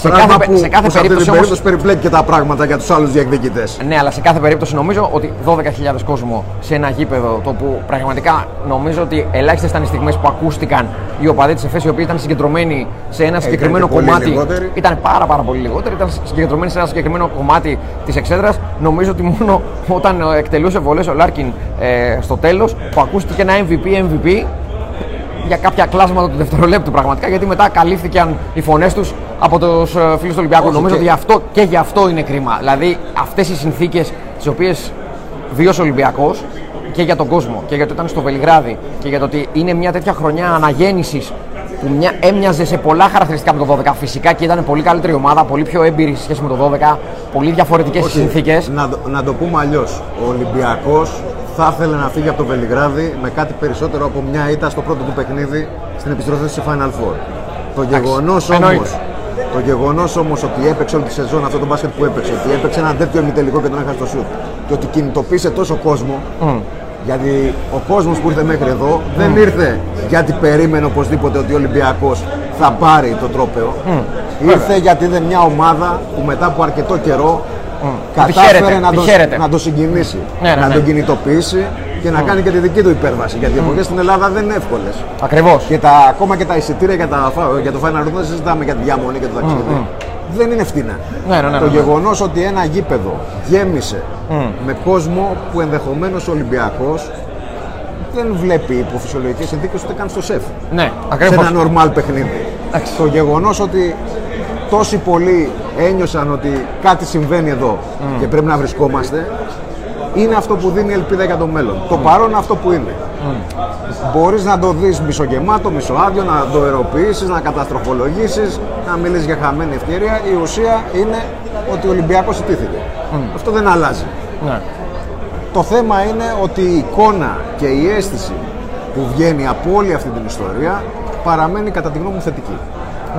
Σε Πράγμα κάθε, που, σε κάθε που σε αυτή την περίπτωση όμως, περίπτωση περιπλέκει και τα πράγματα για τους άλλους διεκδικητές. Ναι, αλλά σε κάθε περίπτωση νομίζω ότι 12.000 κόσμο σε ένα γήπεδο το που πραγματικά νομίζω ότι ελάχιστες ήταν οι στιγμές που ακούστηκαν οι οπαδοί της ΕΦΕΣ οι οποίοι ήταν συγκεντρωμένοι σε ένα συγκεκριμένο και πολύ κομμάτι. λιγότεροι. Ήταν πάρα, πάρα πολύ λιγότεροι. Ήταν συγκεντρωμένοι σε ένα συγκεκριμένο κομμάτι της εξέδρας. Νομίζω ότι μόνο όταν ε, εκτελούσε βολές ο Λάρκιν ε, στο τέλος που ακούστηκε ένα MVP MVP για κάποια κλάσματα του δευτερολέπτου πραγματικά γιατί μετά καλύφθηκαν οι φωνές τους από τους φίλους του Ολυμπιακού. Όχι, Νομίζω και- ότι γι' αυτό, και γι' αυτό είναι κρίμα. Δηλαδή αυτές οι συνθήκες τις οποίες βίωσε ο Ολυμπιακός και για τον κόσμο και για το ότι ήταν στο Βελιγράδι και για το ότι είναι μια τέτοια χρονιά αναγέννησης που μια, έμοιαζε σε πολλά χαρακτηριστικά με το 12. Φυσικά και ήταν πολύ καλύτερη ομάδα, πολύ πιο έμπειρη σε σχέση με το 12, πολύ διαφορετικές συνθήκες. Να, το- να το πούμε αλλιώς. Ο Ολυμπιακός θα ήθελε να φύγει από το Βελιγράδι με κάτι περισσότερο από μια ήττα στο πρώτο του παιχνίδι στην επιστροφή σε Final Four. Το γεγονός όμως εννοείται. Το γεγονός όμως ότι έπαιξε όλη τη σεζόν αυτό το μπάσκετ που έπαιξε, ότι έπαιξε ένα τέτοιο ημιτελικό και τον έχασε στο σουτ και ότι κινητοποίησε τόσο κόσμο, γιατί ο κόσμος που ήρθε μέχρι εδώ δεν ήρθε γιατί περίμενε οπωσδήποτε ότι ο Ολυμπιακός θα πάρει το τρόπαιο. Ήρθε γιατί είναι μια ομάδα που μετά από αρκετό καιρό κατάφερε Επιχαίρεται, να, το, επιχαίρεται. να το συγκινήσει, Ναι, ναι, να ναι. τον κινητοποιήσει και να κάνει και τη δική του υπέρβαση. Γιατί οι εποχές στην Ελλάδα δεν είναι εύκολες. Ακριβώς. Και τα, ακόμα και τα εισιτήρια για, τα, φα- για το Final Four δεν συζητάμε για τη διαμονή και το ταξίδι. Δεν είναι φτηνά. Ναι, ναι, ναι, το ναι. γεγονός ότι ένα γήπεδο γέμισε με κόσμο που ενδεχομένως ο Ολυμπιακός δεν βλέπει υπό φυσιολογικές συνθήκες ούτε καν στο σεφ. Ναι, Σε ακριβώ. ένα normal παιχνίδι. Εντάξει. Το γεγονός ότι τόσοι πολλοί ένιωσαν ότι κάτι συμβαίνει εδώ και πρέπει να βρισκόμαστε είναι αυτό που δίνει ελπίδα για το μέλλον. Το παρόν είναι αυτό που είναι. Μπορείς να το δεις μισογεμάτο, μισοάδιο, να το ερωποιήσεις, να καταστροφολογήσεις, να μιλήσεις για χαμένη ευκαιρία. Η ουσία είναι ότι ο Ολυμπιακός ιτήθηκε. Αυτό δεν αλλάζει. Ναι. Το θέμα είναι ότι η εικόνα και η αίσθηση που βγαίνει από όλη αυτή την ιστορία παραμένει κατά τη γνώμη μου θετική.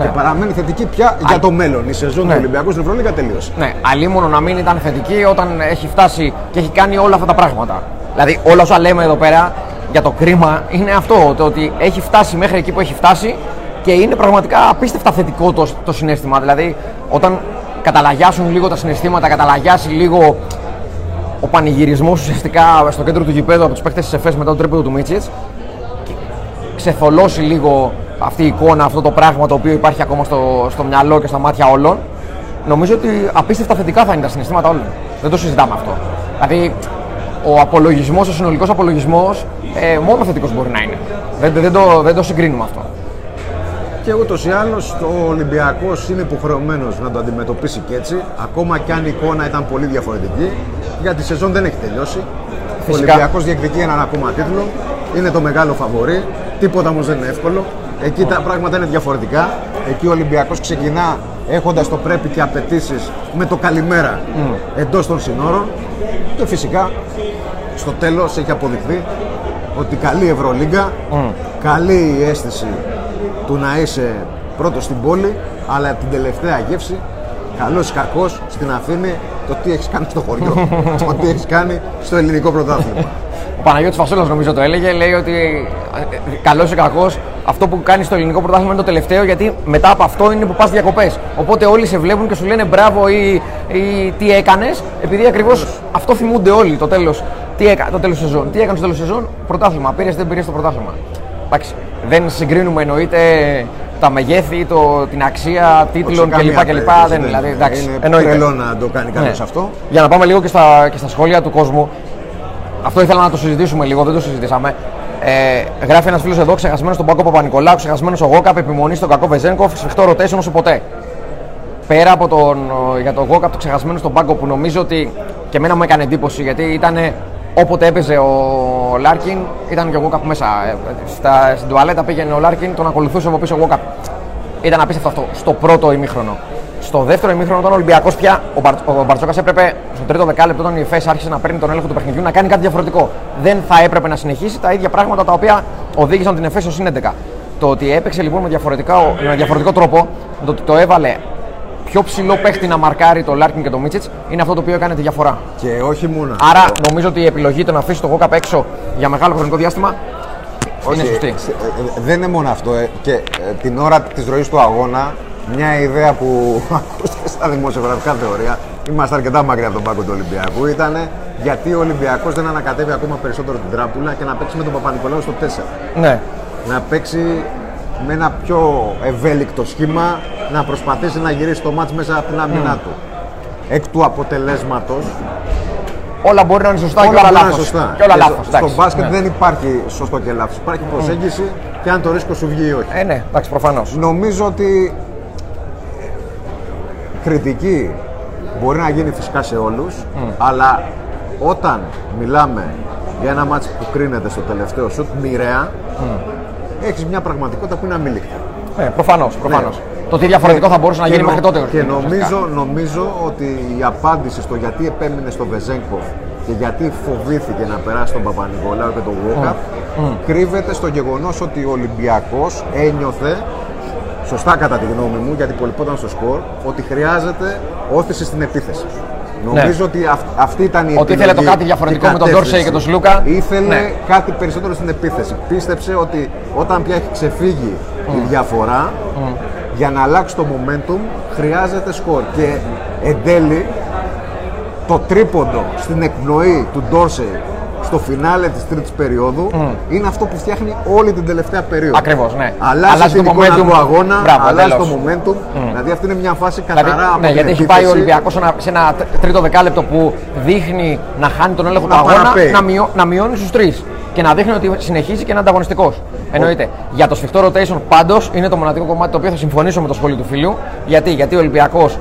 Και παραμένει θετική πια για το μέλλον. Η σεζόν Ναι. του Ολυμπιακού στην Ευρωλίγα τελείωσε. Ναι, αλίμονο να μην ήταν θετική όταν έχει φτάσει και έχει κάνει όλα αυτά τα πράγματα. Δηλαδή, όλα όσα λέμε εδώ πέρα για το κρίμα είναι αυτό. Το ότι έχει φτάσει μέχρι εκεί που έχει φτάσει και είναι πραγματικά απίστευτα θετικό το, το συνέστημα. Δηλαδή, όταν καταλαγιάσουν λίγο τα συναισθήματα, καταλαγιάσει λίγο ο πανηγυρισμός ουσιαστικά στο κέντρο του γηπέδου από τους παίκτες της ΕΦΕΣ μετά το τρίπεδο του Μίτσιτς, ξεθολώσει λίγο αυτή η εικόνα, αυτό το πράγμα το οποίο υπάρχει ακόμα στο, στο μυαλό και στα μάτια όλων, νομίζω ότι απίστευτα θετικά θα είναι τα συναισθήματα όλων. Δεν το συζητάμε αυτό. Δηλαδή, ο απολογισμός, ο συνολικός απολογισμός, ε, μόνο θετικός μπορεί να είναι. Δεν, δεν, το, δεν το συγκρίνουμε αυτό. Και ούτως ή άλλως ο Ολυμπιακός είναι υποχρεωμένος να το αντιμετωπίσει και έτσι, ακόμα και αν η εικόνα ήταν πολύ διαφορετική, γιατί η σεζόν δεν έχει τελειώσει. Ο Ολυμπιακός διεκδικεί έναν ακόμα τίτλο, είναι το μεγάλο φαβορή, τίποτα όμως δεν είναι εύκολο. Εκεί τα πράγματα είναι διαφορετικά. Εκεί ο Ολυμπιακός ξεκινά έχοντας το πρέπει και απαιτήσεις με το καλημέρα mm. εντός των συνόρων. Και φυσικά στο τέλος έχει αποδειχθεί ότι καλή Ευρωλίγκα, mm. καλή η αίσθηση του να είσαι πρώτος στην πόλη, αλλά την τελευταία γεύση, καλός ή κακός στην Αθήνη, το τι έχεις κάνει στο χωριό, <laughs> το τι έχεις κάνει στο ελληνικό πρωτάθλημα. Ο Παναγιώτης Φασόλας νομίζω το έλεγε, λέει ότι ε, καλός ή κακός αυτό που κάνεις στο ελληνικό πρωτάθλημα είναι το τελευταίο γιατί μετά από αυτό είναι που πας διακοπές. Οπότε όλοι σε βλέπουν και σου λένε μπράβο ή, ή τι έκανες, επειδή ακριβώς αυτό θυμούνται όλοι το τέλος τι έκα, το τέλος σεζόν. Τι έκανες στο τέλος σεζόν, πρωτάθλημα. Πήρες δεν πήρες το πρωτάθλημα. Εντάξει, δεν συγκρίνουμε εννοείται τα μεγέθη, το, την αξία τίτλων κλπ. κλπ. Δεν, δηλαδή, εντάξει, είναι εννοείται. τρελό να το κάνει κάποιο ναι. αυτό. Για να πάμε λίγο και στα, και στα σχόλια του κόσμου. Αυτό ήθελα να το συζητήσουμε λίγο, δεν το συζητήσαμε. Ε, γράφει ένας φίλος εδώ, ξεχασμένος στον Πάκο Παπα-Νικολάου, ξεχασμένος ο Γόκαπ, επιμονής στον κακό Βεζένκοφ, σφιχτό rotation όσο ποτέ. Πέρα από τον, για τον Γουόκαπ, το ξεχασμένο στον πάγκο που νομίζω ότι και εμένα μου έκανε εντύπωση γιατί ήταν όποτε έπαιζε ο Λάρκιν, ήταν και ο Γουόκαπ μέσα. Ε, στα, στην τουαλέτα πήγαινε ο Λάρκιν, τον ακολουθούσε από πίσω ο Γουόκαπ. Ήταν απίστευτο αυτό στο πρώτο ημίχρονο. Στο δεύτερο ημίχρονο, όταν ο Ολυμπιακός πια, ο, Μπαρ, ο Μπαρτζώκας έπρεπε στο τρίτο δεκάλεπτο, όταν η Εφές άρχισε να παίρνει τον έλεγχο του παιχνιδιού, να κάνει κάτι διαφορετικό. Δεν θα έπρεπε να συνεχίσει τα ίδια πράγματα τα οποία οδήγησαν την Εφές ως 11. Το ότι έπαιξε λοιπόν με, με διαφορετικό τρόπο, το ότι το έβαλε πιο ψηλό παίχτη να μαρκάρει το Λάρκιν και το Μίτσιτς είναι αυτό το οποίο έκανε τη διαφορά. Και όχι μόνο. Άρα νομίζω ότι η επιλογή του να αφήσει το Γόκαπ έξω για μεγάλο χρονικό διάστημα όχι, είναι σωστή. Ε, ε, δεν είναι μόνο αυτό. Ε, και την ώρα της ροής του αγώνα, μια ιδέα που <laughs> ακούστηκε στα δημοσιογραφικά θεωρία, είμαστε αρκετά μακριά από τον πάγκο του Ολυμπιακού, ήταν γιατί ο Ολυμπιακός δεν ανακατεύει ακόμα περισσότερο την τράπουλα και να παίξει με τον Παπα-Νικολάου στο 4. Ναι. Να παίξει με ένα πιο ευέλικτο σχήμα να προσπαθήσει να γυρίσει το μάτς μέσα από την άμυνά του. Εκ του αποτελέσματος Όλα μπορεί να είναι σωστά όλα και όλα λάθος. Σωστά. Και όλα λάθος. Στο μπάσκετ ναι. δεν υπάρχει σωστό και λάθος. Υπάρχει προσέγγιση και αν το ρίσκο σου βγει ή όχι. Ε, ναι, εντάξει, προφανώς. Νομίζω ότι κριτική μπορεί να γίνει φυσικά σε όλους, αλλά όταν μιλάμε για ένα μάτσο που κρίνεται στο τελευταίο σουτ μοιραία, έχεις μια πραγματικότητα που είναι αμήλικτη. Ναι, προφανώς. Προφανώς. Ναι. Το τι διαφορετικό θα μπορούσε να γίνει μέχρι τότε. Και νομίζω, νομίζω ότι η απάντηση στο γιατί επέμεινε στον Βεζέγκοφ και γιατί φοβήθηκε να περάσει τον Παπα-Νικολάου και τον Γουόκα mm. κρύβεται στο γεγονός ότι ο Ολυμπιακός ένιωθε σωστά κατά τη γνώμη μου, γιατί πολυπόταν στο σκορ, ότι χρειάζεται όθηση στην επίθεση. Νομίζω ναι. ότι αυτή ήταν η Ότι ήθελε το κάτι διαφορετικό με τον Ντόρσεϊ και τον Σλούκα. Ήθελε ναι. κάτι περισσότερο στην επίθεση. Πίστεψε ότι όταν πια έχει ξεφύγει mm. η διαφορά, mm. για να αλλάξει το momentum χρειάζεται σκορ. Και εν τέλει, το τρίποντο στην εκπνοή του Ντόρσεϊ στο φινάλε της τρίτης περίοδου mm. είναι αυτό που φτιάχνει όλη την τελευταία περίοδο. Ακριβώς, ναι. Αλλάζει, αλλάζει την εικόνα του αγώνα, Μπράβο, αλλάζει το momentum. Mm. Δηλαδή αυτή είναι μια φάση καθαρά δηλαδή, από Ναι, την γιατί έχει πάει ο Ολυμπιακός σε ένα τρίτο δεκάλεπτο που δείχνει να χάνει τον έλεγχο του αγώνα, να, μειώ, να μειώνει στους τρεις και να δείχνει ότι συνεχίζει και είναι ανταγωνιστικός. Εννοείται. Για το σφιχτό rotation πάντως είναι το μοναδικό κομμάτι το οποίο θα συμφωνήσω με το σχόλιο του φίλου. Γιατί, γιατί ο Ολυμπιακός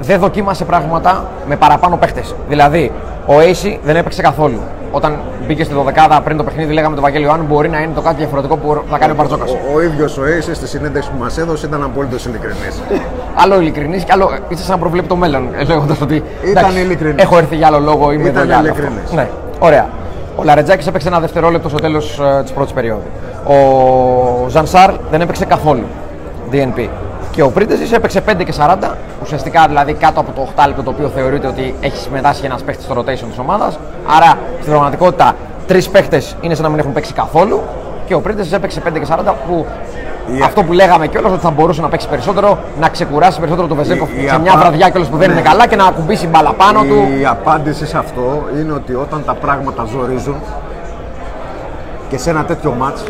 δεν δοκίμασε πράγματα με παραπάνω παίχτες. Δηλαδή, ο Ace δεν έπαιξε καθόλου. Όταν μπήκε στη 12 πριν το παιχνίδι, λέγαμε το Βαγγέλιο αν μπορεί να είναι το κάτι διαφορετικό που θα κάνει ο Μπαρτζόκας. Ο, ο, ο ίδιος ο Ace στη συνέντευξη που μας έδωσε ήταν απόλυτος ειλικρινής. άλλο ειλικρινής και άλλο είσαι σαν να προβλέπει το μέλλον. Ε, Λέγοντα ότι. Ήταν ειλικρινής. Έχω έρθει για άλλο λόγο, είμαι ήταν ειλικρινής. Ναι, ωραία. Ο Λαρετζάκης έπαιξε ένα δευτερόλεπτο στο τέλος uh, της πρώτης περίοδου. Ο Ζανσάρ δεν έπαιξε καθόλου DNP. Και ο Πρίντεζη έπαιξε 5 και 40, ουσιαστικά δηλαδή κάτω από το 8 λεπτό το οποίο θεωρείται ότι έχει συμμετάσχει ένας παίχτη στο rotation της ομάδας. Άρα στην πραγματικότητα τρεις παίχτε είναι σαν να μην έχουν παίξει καθόλου. Και ο Πρίντεζη έπαιξε 5 και 40 που η... αυτό που λέγαμε κιόλας ότι θα μπορούσε να παίξει περισσότερο, να ξεκουράσει περισσότερο το Βεζέκοφ σε μια βραδιά κιόλα που δεν ναι. είναι καλά και να ακουμπήσει μπάλα πάνω η... του. Η απάντηση σε αυτό είναι ότι όταν τα πράγματα ζορίζουν και σε ένα τέτοιο μάτς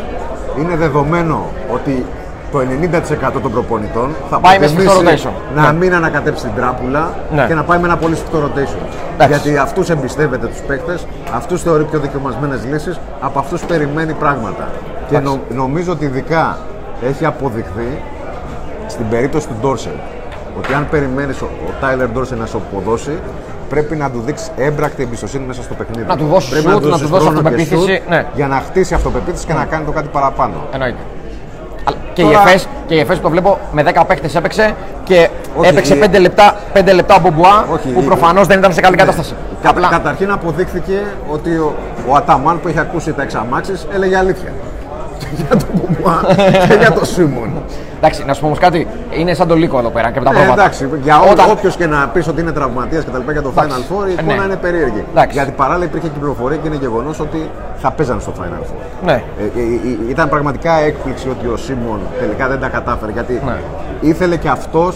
είναι δεδομένο ότι το 90% των προπονητών θα πάει rotation. να ναι. μην ανακατέψει την τράπουλα ναι. και να πάει με ένα πολύ σφιχτό rotation. Γιατί αυτούς εμπιστεύεται τους παίκτες, αυτούς θεωρεί πιο δικαιωμασμένες λύσεις, από αυτούς περιμένει πράγματα. Και νο, νομίζω ότι ειδικά έχει αποδειχθεί στην περίπτωση του Ντόρσετ ότι αν περιμένεις ο, ο Τάιλερ Ντόρσετ να σου αποδώσει, πρέπει να του δείξεις έμπρακτη εμπιστοσύνη μέσα στο παιχνίδι. Να του δώσεις πρέπει σουτ, να δώσεις του δώσεις χρόνο και αυτοπεποίθηση, σουτ ναι. Για να χτίσει αυτοπεποίθηση και να κάνει το κάτι παραπάνω. Εννοείται. Αλλά Και, Τώρα- η ΕΦΕΣ, και η ΕΦΕΣ που το βλέπω με 10 παίχτε έπαιξε και Όχι, έπαιξε η- 5 λεπτά, 5 λεπτά ο Μπομπουά Όχι, που η- προφανώς δεν ήταν σε καλή Ναι. κατάσταση. Κα- Απλά Καταρχήν αποδείχθηκε ότι ο, ο Αταμάν που είχε ακούσει τα εξαμάξεις έλεγε αλήθεια. <laughs> Και για τον Μπουμουά και για τον Σίμον. εντάξει, να σου πω όμως κάτι, είναι σαν το λύκο εδώ πέρα και από τα Ε, πρόβατα. εντάξει, για ό, Όταν- όποιος και να πεις ότι είναι τραυματίας και τα λοιπά για το Εντάξει. Final Four, η Ε, εικόνα ναι. είναι περίεργη. Εντάξει. Γιατί παράλληλα υπήρχε και η πληροφορία και είναι γεγονός ότι θα παίζαν στο Final Four. Ναι. Ε, ε, ε, ήταν πραγματικά έκπληξη ότι ο Σίμον τελικά δεν τα κατάφερε. Γιατί Ναι. ήθελε και αυτός,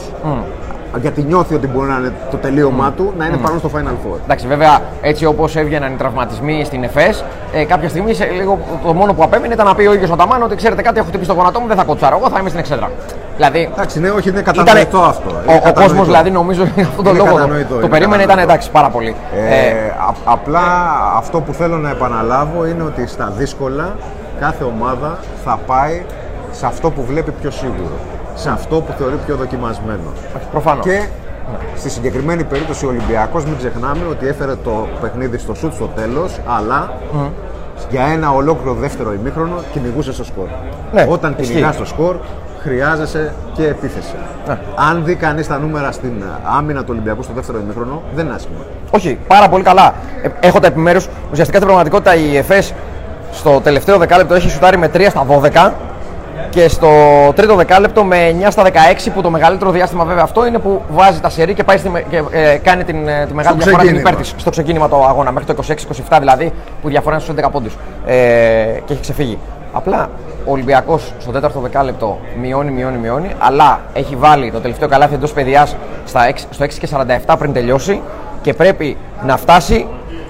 γιατί νιώθει ότι μπορεί να είναι το τελείωμά του, να είναι παρόν στο Final Four. Εντάξει, βέβαια, έτσι όπως έβγαιναν οι τραυματισμοί στην ΕΦΕΣ, ε, κάποια στιγμή σε λίγο, το μόνο που απέμεινε ήταν να πει ο ίδιος ο Ταμάν ότι ξέρετε κάτι, έχω χτυπήσει το γόνατό μου, δεν θα κοτσάρω. Εγώ θα είμαι στην εξέδρα. Δηλαδή, Εντάξει, ναι, όχι, είναι Ήτανε- κατανοητό αυτό. Ο, Είναι ο κατανοητό. κόσμος δηλαδή νομίζω <laughs> για αυτόν τον Είναι λόγο το, κατανοητό, το είναι περίμενε, ήταν κατανοητό. εντάξει πάρα πολύ. Ε, Ε, α- απλά αυτό που θέλω να επαναλάβω είναι ότι στα δύσκολα κάθε ομάδα θα πάει σε αυτό που βλέπει πιο σίγουρο. Σε αυτό που θεωρεί πιο δοκιμασμένο. Προφανώς. Και στη συγκεκριμένη περίπτωση ο Ολυμπιακός μην ξεχνάμε ότι έφερε το παιχνίδι στο σουτ στο τέλος, αλλά για ένα ολόκληρο δεύτερο ημίχρονο κυνηγούσε στο σκορ. Ναι, Όταν ισχύει. κυνηγά το σκορ, χρειάζεσαι και επίθεση. Ναι. Αν δει κανείς τα νούμερα στην άμυνα του Ολυμπιακού στο δεύτερο ημίχρονο, δεν είναι άσχημα. Όχι, πάρα πολύ καλά. Ε, έχω τα επιμέρους. Ουσιαστικά στην πραγματικότητα η ΕΦΕΣ στο τελευταίο δεκάλεπτο έχει σουτάρει με 3 στα 12 και στο τρίτο δεκάλεπτο με 9 στα 16 που το μεγαλύτερο διάστημα βέβαια αυτό είναι που βάζει τα σερί και, πάει στη, με- και ε, κάνει την, ε, τη μεγάλη Στο διαφορά την ξεκίνημα. υπέρ της στο ξεκίνημα το αγώνα μέχρι το 26-27 δηλαδή που η διαφορά είναι στους 11 πόντους ε, και έχει ξεφύγει. Απλά ο Ολυμπιακός στο τέταρτο δεκάλεπτο μειώνει, μειώνει, μειώνει, αλλά έχει βάλει το τελευταίο καλάθι εντός παιδιάς στο 6 και 47 πριν τελειώσει και πρέπει να φτάσει.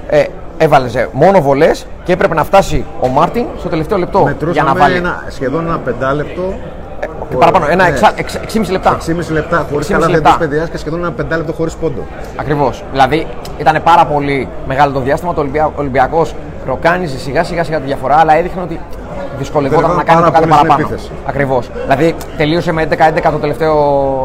Ε, έβαλε σε μόνο βολές και έπρεπε να φτάσει ο Μάρτιν στο τελευταίο λεπτό για Μετρούσαμε να βάλει. ένα, σχεδόν ένα πεντάλεπτο. και παραπάνω, ένα Ναι. εξά- εξ- 6,5 λεπτά. 6,5 λεπτά χωρίς 6,5 καλά λεπτά. παιδιά και σχεδόν ένα πεντάλεπτο χωρίς πόντο. Ακριβώς. Δηλαδή ήταν πάρα πολύ μεγάλο το διάστημα. Το Ολυμπια... Ολυμπιακός ροκάνιζε σιγά σιγά σιγά τη διαφορά, αλλά έδειχνε ότι δυσκολευόταν να κάνει πάρα το κάτι πολύ στην παραπάνω. επίθεση. Ακριβώς. Δηλαδή τελείωσε με 11-11 το τελευταίο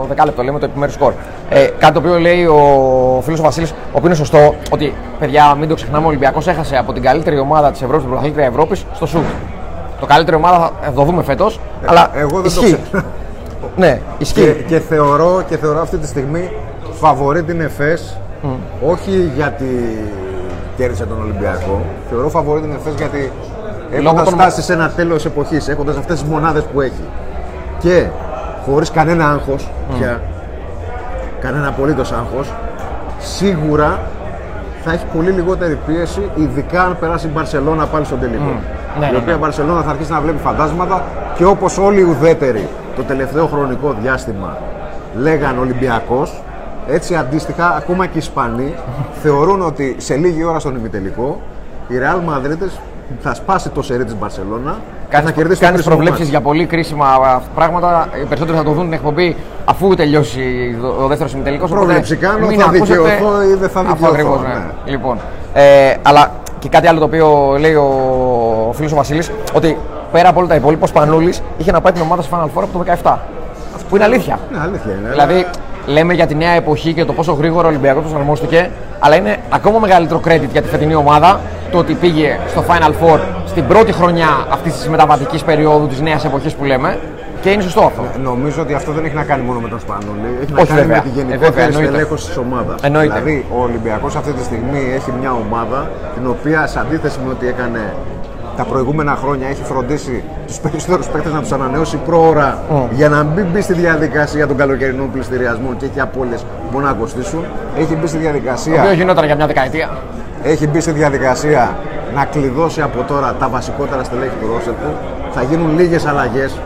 δεκάλεπτο, λέμε το επιμέρους σκορ. Ε, κάτι το οποίο λέει ο φίλος ο Βασίλης, ο οποίος είναι σωστό, ότι παιδιά, μην το ξεχνάμε, ο Ολυμπιακός έχασε από την καλύτερη ομάδα της Ευρώπης, την πρωταθλήτρια Ευρώπης, στο σουτ. Το καλύτερη ομάδα θα θα το δούμε φέτος. αλλά εγώ δεν το ισχύει. ξέρω. Ναι, Και, ισχύει. και, θεωρώ, και θεωρώ αυτή τη στιγμή φαβορεί την ΕΦΕΣ όχι γιατί κέρδισε τον Ολυμπιακό. Θεωρώ φαβορεί την ΕΦΕΣ γιατί έχοντα των- φτάσει σε ένα τέλος εποχής, έχοντας αυτές τις μονάδες που έχει και χωρίς κανένα άγχος πια, κανένα απολύτως άγχος, σίγουρα θα έχει πολύ λιγότερη πίεση, ειδικά αν περάσει η Μπαρσελόνα πάλι στον τελικό. Ναι, η ναι, οποία ναι. Μπαρσελόνα θα αρχίσει να βλέπει φαντάσματα και όπως όλοι οι ουδέτεροι το τελευταίο χρονικό διάστημα λέγαν Ολυμπιακός, έτσι αντίστοιχα ακόμα και οι Ισπανοί θεωρούν ότι σε λίγη ώρα στον ημιτελικό η Real Madrid θα σπάσει το σερί της Μπαρσελόνα και θα κερδίσει το Κάνεις κρίσιμο προβλέψεις μάτς. για πολύ κρίσιμα α, πράγματα. Οι περισσότεροι θα το δουν την εκπομπή αφού τελειώσει ο δεύτερος ημιτελικός. Πρόβλεψη κάνω, θα δικαιωθώ ή δεν θα δικαιωθώ, Ακριβώς, ναι. ναι. Λοιπόν, ε, αλλά και κάτι άλλο το οποίο λέει ο, ο φίλος ο Βασίλης, ότι πέρα από όλα τα υπόλοιπα, ο Σπανούλης είχε να πάει την ομάδα στο Final Four από το 17. Που είναι αλήθεια. Ναι, αλήθεια είναι. Δηλαδή, λέμε για τη νέα εποχή και το πόσο γρήγορα ο Ολυμπιακός προσαρμόστηκε, αλλά είναι ακόμα μεγαλύτερο credit για τη φετινή ομάδα το ότι πήγε στο Final Four στην πρώτη χρονιά αυτής της μεταβατικής περίοδου της νέας εποχής που λέμε και είναι σωστό αυτό. Νομίζω ότι αυτό δεν έχει να κάνει μόνο με τον Σπανούλη. Έχει να Όχι, κάνει βέβαια. με τη Ε, βέβαια, γενικότερη εννοείται. στελέχωση της ομάδας. Εννοείται. Δηλαδή, ο Ολυμπιακός αυτή τη στιγμή έχει μια ομάδα την οποία σε αντίθεση με ό,τι έκανε τα προηγούμενα χρόνια έχει φροντίσει τους περισσότερους παίκτες να τους ανανεώσει πρόωρα για να μην μπει στη διαδικασία των καλοκαιρινών πληστηριασμών και έχει απώλειες που μπορούν να κοστίσουν. Έχει μπει στη Το διαδικασία οποίος γινόταν για μια δεκαετία. Έχει μπει στη διαδικασία να κλειδώσει από τώρα τα βασικότερα στελέχη του ρόστερ του. Θα γίνουν λίγες αλλαγές.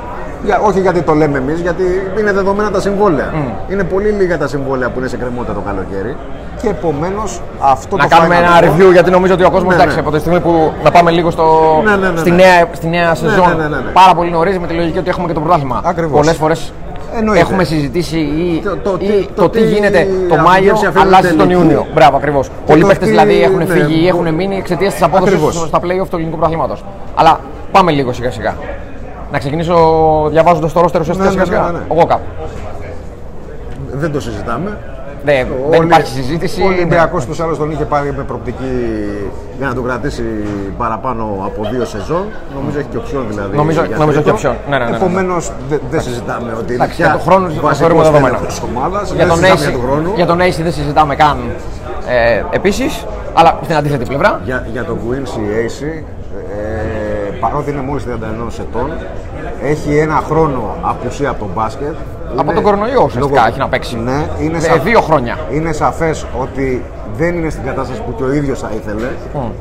Για, όχι γιατί το λέμε εμείς, γιατί είναι δεδομένα τα συμβόλαια. Είναι πολύ λίγα τα συμβόλαια που είναι σε κρεμότητα το καλοκαίρι. Και επομένως αυτό Να το κάνουμε Final ένα Four- review γιατί νομίζω ότι ο κόσμος Ναι, εντάξει ναι. από τη στιγμή που να πάμε λίγο στο, Ναι, ναι, ναι, στη, ναι. νέα, στη νέα σεζόν ναι, ναι, ναι. πάρα πολύ νωρίς με τη λογική ότι έχουμε και το πρωτάθλημα. Ακριβώς. Πολλές φορές Εννοείται. έχουμε συζητήσει ή, Το- το ή τι- το, το τι τι γίνεται το αφήνει Μάιο τελική. αλλάζει τον Ιούνιο. Μπράβο, ακριβώς. Πολλοί το παίχτε τι- δηλαδή έχουν ναι, φύγει ή μπο- έχουν μείνει εξαιτίας της απόδοση Ακριβώς. στα playoff του ελληνικού πρωταθλήματος. Αλλά πάμε λίγο σιγά σιγά. Να ξεκινήσω διαβάζοντας το ρόστερ ουσιαστικά. Ναι, ναι, σιγά-σιγά. ναι, ναι. Ο Γόκαπ. Δεν το συζητάμε. Ναι, δεν υπάρχει συζήτηση. Ο Ολυμπιακός τους άλλου τον είχε πάρει με προοπτική για να τον κρατήσει παραπάνω από δύο σεζόν. Νομίζω έχει και οψιόν δηλαδή. Νομίζω- για νομίζω τρίτο. έχει οψιόν. Ναι, ναι, ναι, ναι. Επομένως δεν συζητάμε ότι είναι Εντάξει, πια για τον χρόνο το βασικός θεωρούμε δεδομένο. στέλεχος της ομάδας. Για Δεν τον, συζητάμε AC, για τον χρόνο. για τον AC δεν συζητάμε καν ε, επίσης, αλλά στην αντίθετη πλευρά. Για, για τον Quincy Ace, ε, παρότι είναι μόλις 31 ετών, έχει ένα χρόνο απουσία από τον μπάσκετ. Από τον κορονοϊό ουσιαστικά έχει να παίξει. Ναι, είναι Ε, σα- δύο χρόνια. Είναι σαφές ότι δεν είναι στην κατάσταση που και ο ίδιος θα ήθελε.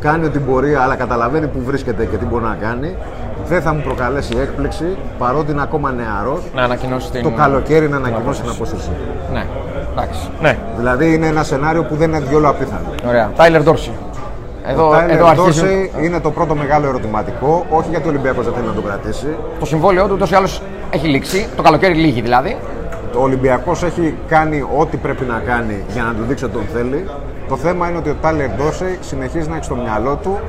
Κάνει ό,τι μπορεί, αλλά καταλαβαίνει που βρίσκεται και τι μπορεί να κάνει. Δεν θα μου προκαλέσει έκπληξη, παρότι είναι ακόμα νεαρός, Να ανακοινώσει την. το καλοκαίρι να ανακοινώσει την απόσταση. Ναι, εντάξει. Ναι, Δηλαδή είναι ένα σενάριο που δεν είναι διόλου απίθανο. ωραία. Τάιλερ Ντόρση. Εδώ, Ο Tyler εδώ αρχίζει. Dorsey είναι το πρώτο μεγάλο ερωτηματικό, όχι γιατί ο Ολυμπιακός δεν θέλει να τον κρατήσει. Το συμβόλαιό του ούτως ή άλλως έχει λήξει. Το καλοκαίρι λύγει δηλαδή. Ο Ολυμπιακός έχει κάνει ό,τι πρέπει να κάνει για να του δείξει ότι τον θέλει. Το θέμα είναι ότι ο Τάλερ Ντόσεϊ συνεχίζει να έχει στο μυαλό του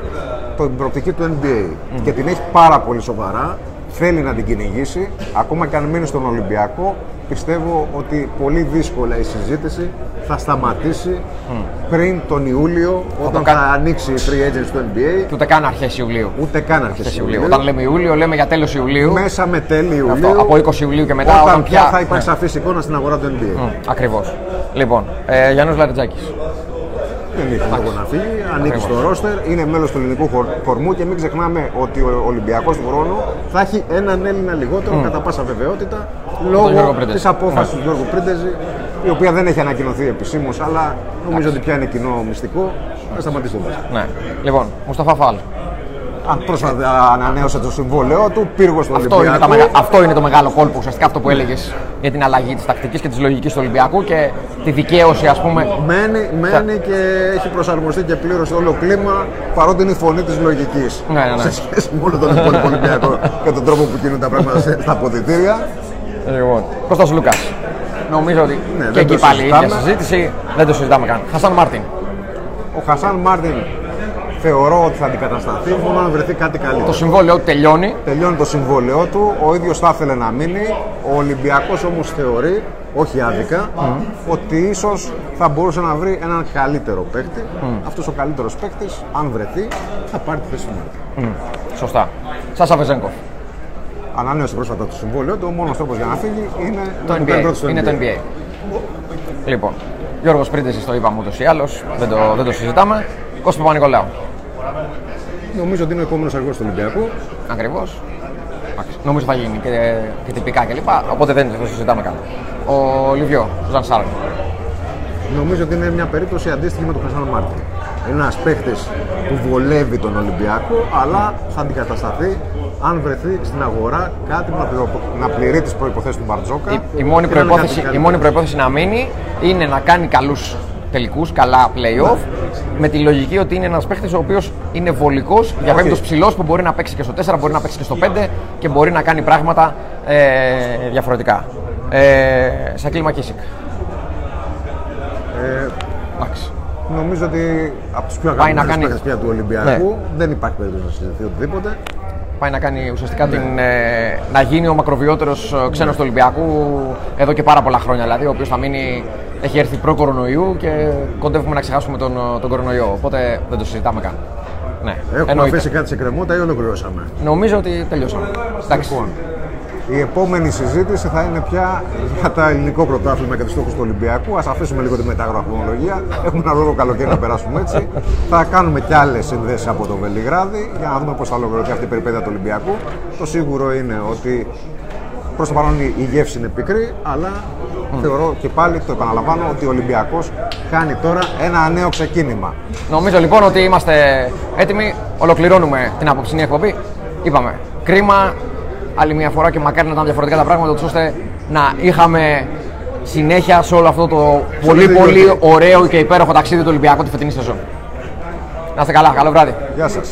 την προοπτική του NBA και την έχει πάρα πολύ σοβαρά. Θέλει να την κυνηγήσει. Ακόμα και αν μείνει στον Ολυμπιακό, πιστεύω ότι πολύ δύσκολα η συζήτηση θα σταματήσει πριν τον Ιούλιο, όταν κάνει. θα ανοίξει η free agents του NBA. Και ούτε καν αρχές Ιουλίου. Ούτε καν αρχές Αρχές Ιουλίου. Ιουλίου. Όταν λέμε Ιούλιο, λέμε για τέλος Ιουλίου. Μέσα με τέλη Ιουλίου, Αυτό, από 20 Ιουλίου και μετά. όταν, Όταν, πια πια θα υπάρχει σαφής εικόνα στην αγορά του NBA. Ακριβώς. Λοιπόν, ε, Γιάννη Λαριτζάκης. Δεν έχει λόγο να φύγει, ανήκει Ακριβώς. στο ρόστερ, είναι μέλος του ελληνικού χορ- κορμού και μην ξεχνάμε ότι ο Ολυμπιακός του χρόνου θα έχει έναν Έλληνα λιγότερο κατά πάσα βεβαιότητα Γιώργο λόγω Πρίντεζη. της απόφασης του Γιώργου Πρίντεζη, η οποία δεν έχει ανακοινωθεί επισήμως, αλλά νομίζω ότι πια είναι κοινό μυστικό. Θα σταματήσει το μπάσκετ. Ναι. Λοιπόν, Μουσταφά Φαλ. Αν πρόσφατα ανανέωσε το συμβόλαιό του, πύργο του Αυτό είναι, Ολυμπιακού. τα μεγα- αυτό είναι το μεγάλο κόλπο ουσιαστικά αυτό που έλεγες για την αλλαγή της τακτικής και της λογικής του Ολυμπιακού και τη δικαίωση, ας πούμε. Μένει, μένει και έχει προσαρμοστεί και πλήρως όλο το κλίμα παρότι είναι η φωνή της λογικής. Ναι, ναι, ναι. Σε σχέση με όλο τον υπόλοιπο Ολυμπιακό και τον τρόπο που κινούν τα πράγματα σε- στα αποδυτήρια. Λοιπόν, Κώστας Σλούκας. Νομίζω ότι Ναι, και δεν εκεί το πάλι η ίδια συζητάμε. συζήτηση δεν το συζητάμε καν. Χασάν Μάρτιν. Ο Χασάν Μάρτιν θεωρώ ότι θα αντικατασταθεί μόνο αν βρεθεί κάτι καλύτερο. Το συμβόλαιο του τελειώνει. Τελειώνει το συμβόλαιό του, ο ίδιος θα ήθελε να μείνει. Ο Ολυμπιακός όμως θεωρεί, όχι άδικα, ότι ίσως θα μπορούσε να βρει έναν καλύτερο παίκτη. Αυτός ο καλύτερος παίκτης, αν βρεθεί, θα πάρει τη θέση του Μάρτιν. Σωστά. Σάσα Βεζέγκοφ. Ανανέωσε πρόσφατα το συμβόλαιο του, ο μόνος τρόπος για να φύγει είναι Το να τον κάνει NBA. πρώτο στο Είναι το NBA. Λοιπόν, Γιώργος Πρίντεζης το είπαμε ούτως ή άλλως. Δεν το, δεν το συζητάμε. Κώστα Παπα-Νικολάου. Νομίζω ότι είναι ο επόμενος αργός του Ολυμπιακού. Ακριβώς. Εντάξει, Νομίζω θα γίνει και, και τυπικά κλπ. Οπότε δεν το συζητάμε καν. Ο Λιβιό, Ζαν Σάρκ. Νομίζω ότι είναι μια περίπτωση αντίστοιχη με τον Χασάν Μάρτιν. Είναι ένας παίχτης που βολεύει τον Ολυμπιακό, αλλά θα αντικατασταθεί αν βρεθεί στην αγορά κάτι που να, πληρο- να πληρεί τις προποθέσει του Μπαρτζόκα. Η, η, μόνη και να είναι προϋπόθεση, κάτι η μόνη προϋπόθεση να μείνει είναι να κάνει καλούς τελικούς, καλά play-off, με τη λογική ότι είναι ένας παίχτης ο οποίος είναι βολικός, για πέμπτος ψηλός που μπορεί να παίξει και στο 4, μπορεί να παίξει και στο 5 και μπορεί να κάνει πράγματα ε, διαφορετικά. Ε, Σακίλ Μακίσικ. Ε, Εντάξει. νομίζω ότι από τους πιο Πάει να αγαπημένους κάνει- Ναι. παίχτε πια του Ολυμπιακού δεν υπάρχει περίπτωση να συζητηθεί οτιδήποτε. Πάει να κάνει ουσιαστικά την, ε, να γίνει ο μακροβιότερος ε, ξένος του Ολυμπιακού εδώ και πάρα πολλά χρόνια. Δηλαδή, ο οποίος θα μείνει, έχει έρθει προ-κορονοϊού και κοντεύουμε να ξεχάσουμε τον, ε, τον κορονοϊό. Οπότε δεν το συζητάμε καν. Ναι, Έχουμε εννοείται. αφήσει κάτι σε κρεμότητα ή ολοκληρώσαμε; Νομίζω ότι τελειώσαμε. Εντάξει. Λοιπόν, η επόμενη συζήτηση θα είναι πια για το ελληνικό πρωτάθλημα και τους στόχους του Ολυμπιακού. Α αφήσουμε λίγο τη μεταγραφολογία. Έχουμε ένα λόγο καλοκαίρι να περάσουμε έτσι. θα κάνουμε κι άλλες συνδέσεις από το Βελιγράδι για να δούμε πώς θα ολοκληρωθεί αυτή η περιπέτεια του Ολυμπιακού. Το σίγουρο είναι ότι προς το παρόν η- η γεύση είναι πικρή, αλλά θεωρώ και πάλι, το επαναλαμβάνω, ότι ο Ολυμπιακός κάνει τώρα ένα νέο ξεκίνημα. Νομίζω λοιπόν ότι είμαστε έτοιμοι. Ολοκληρώνουμε την απόψινή εκπομπή. Είπαμε, κρίμα άλλη μια φορά και μακάρι να ήταν διαφορετικά τα πράγματα, ούτως ώστε να είχαμε συνέχεια σε όλο αυτό το πολύ ίδιο πολύ γύρο. ωραίο και υπέροχο ταξίδι του Ολυμπιακού τη φετινή σεζόν. Να είστε καλά, καλό βράδυ. Γεια σας.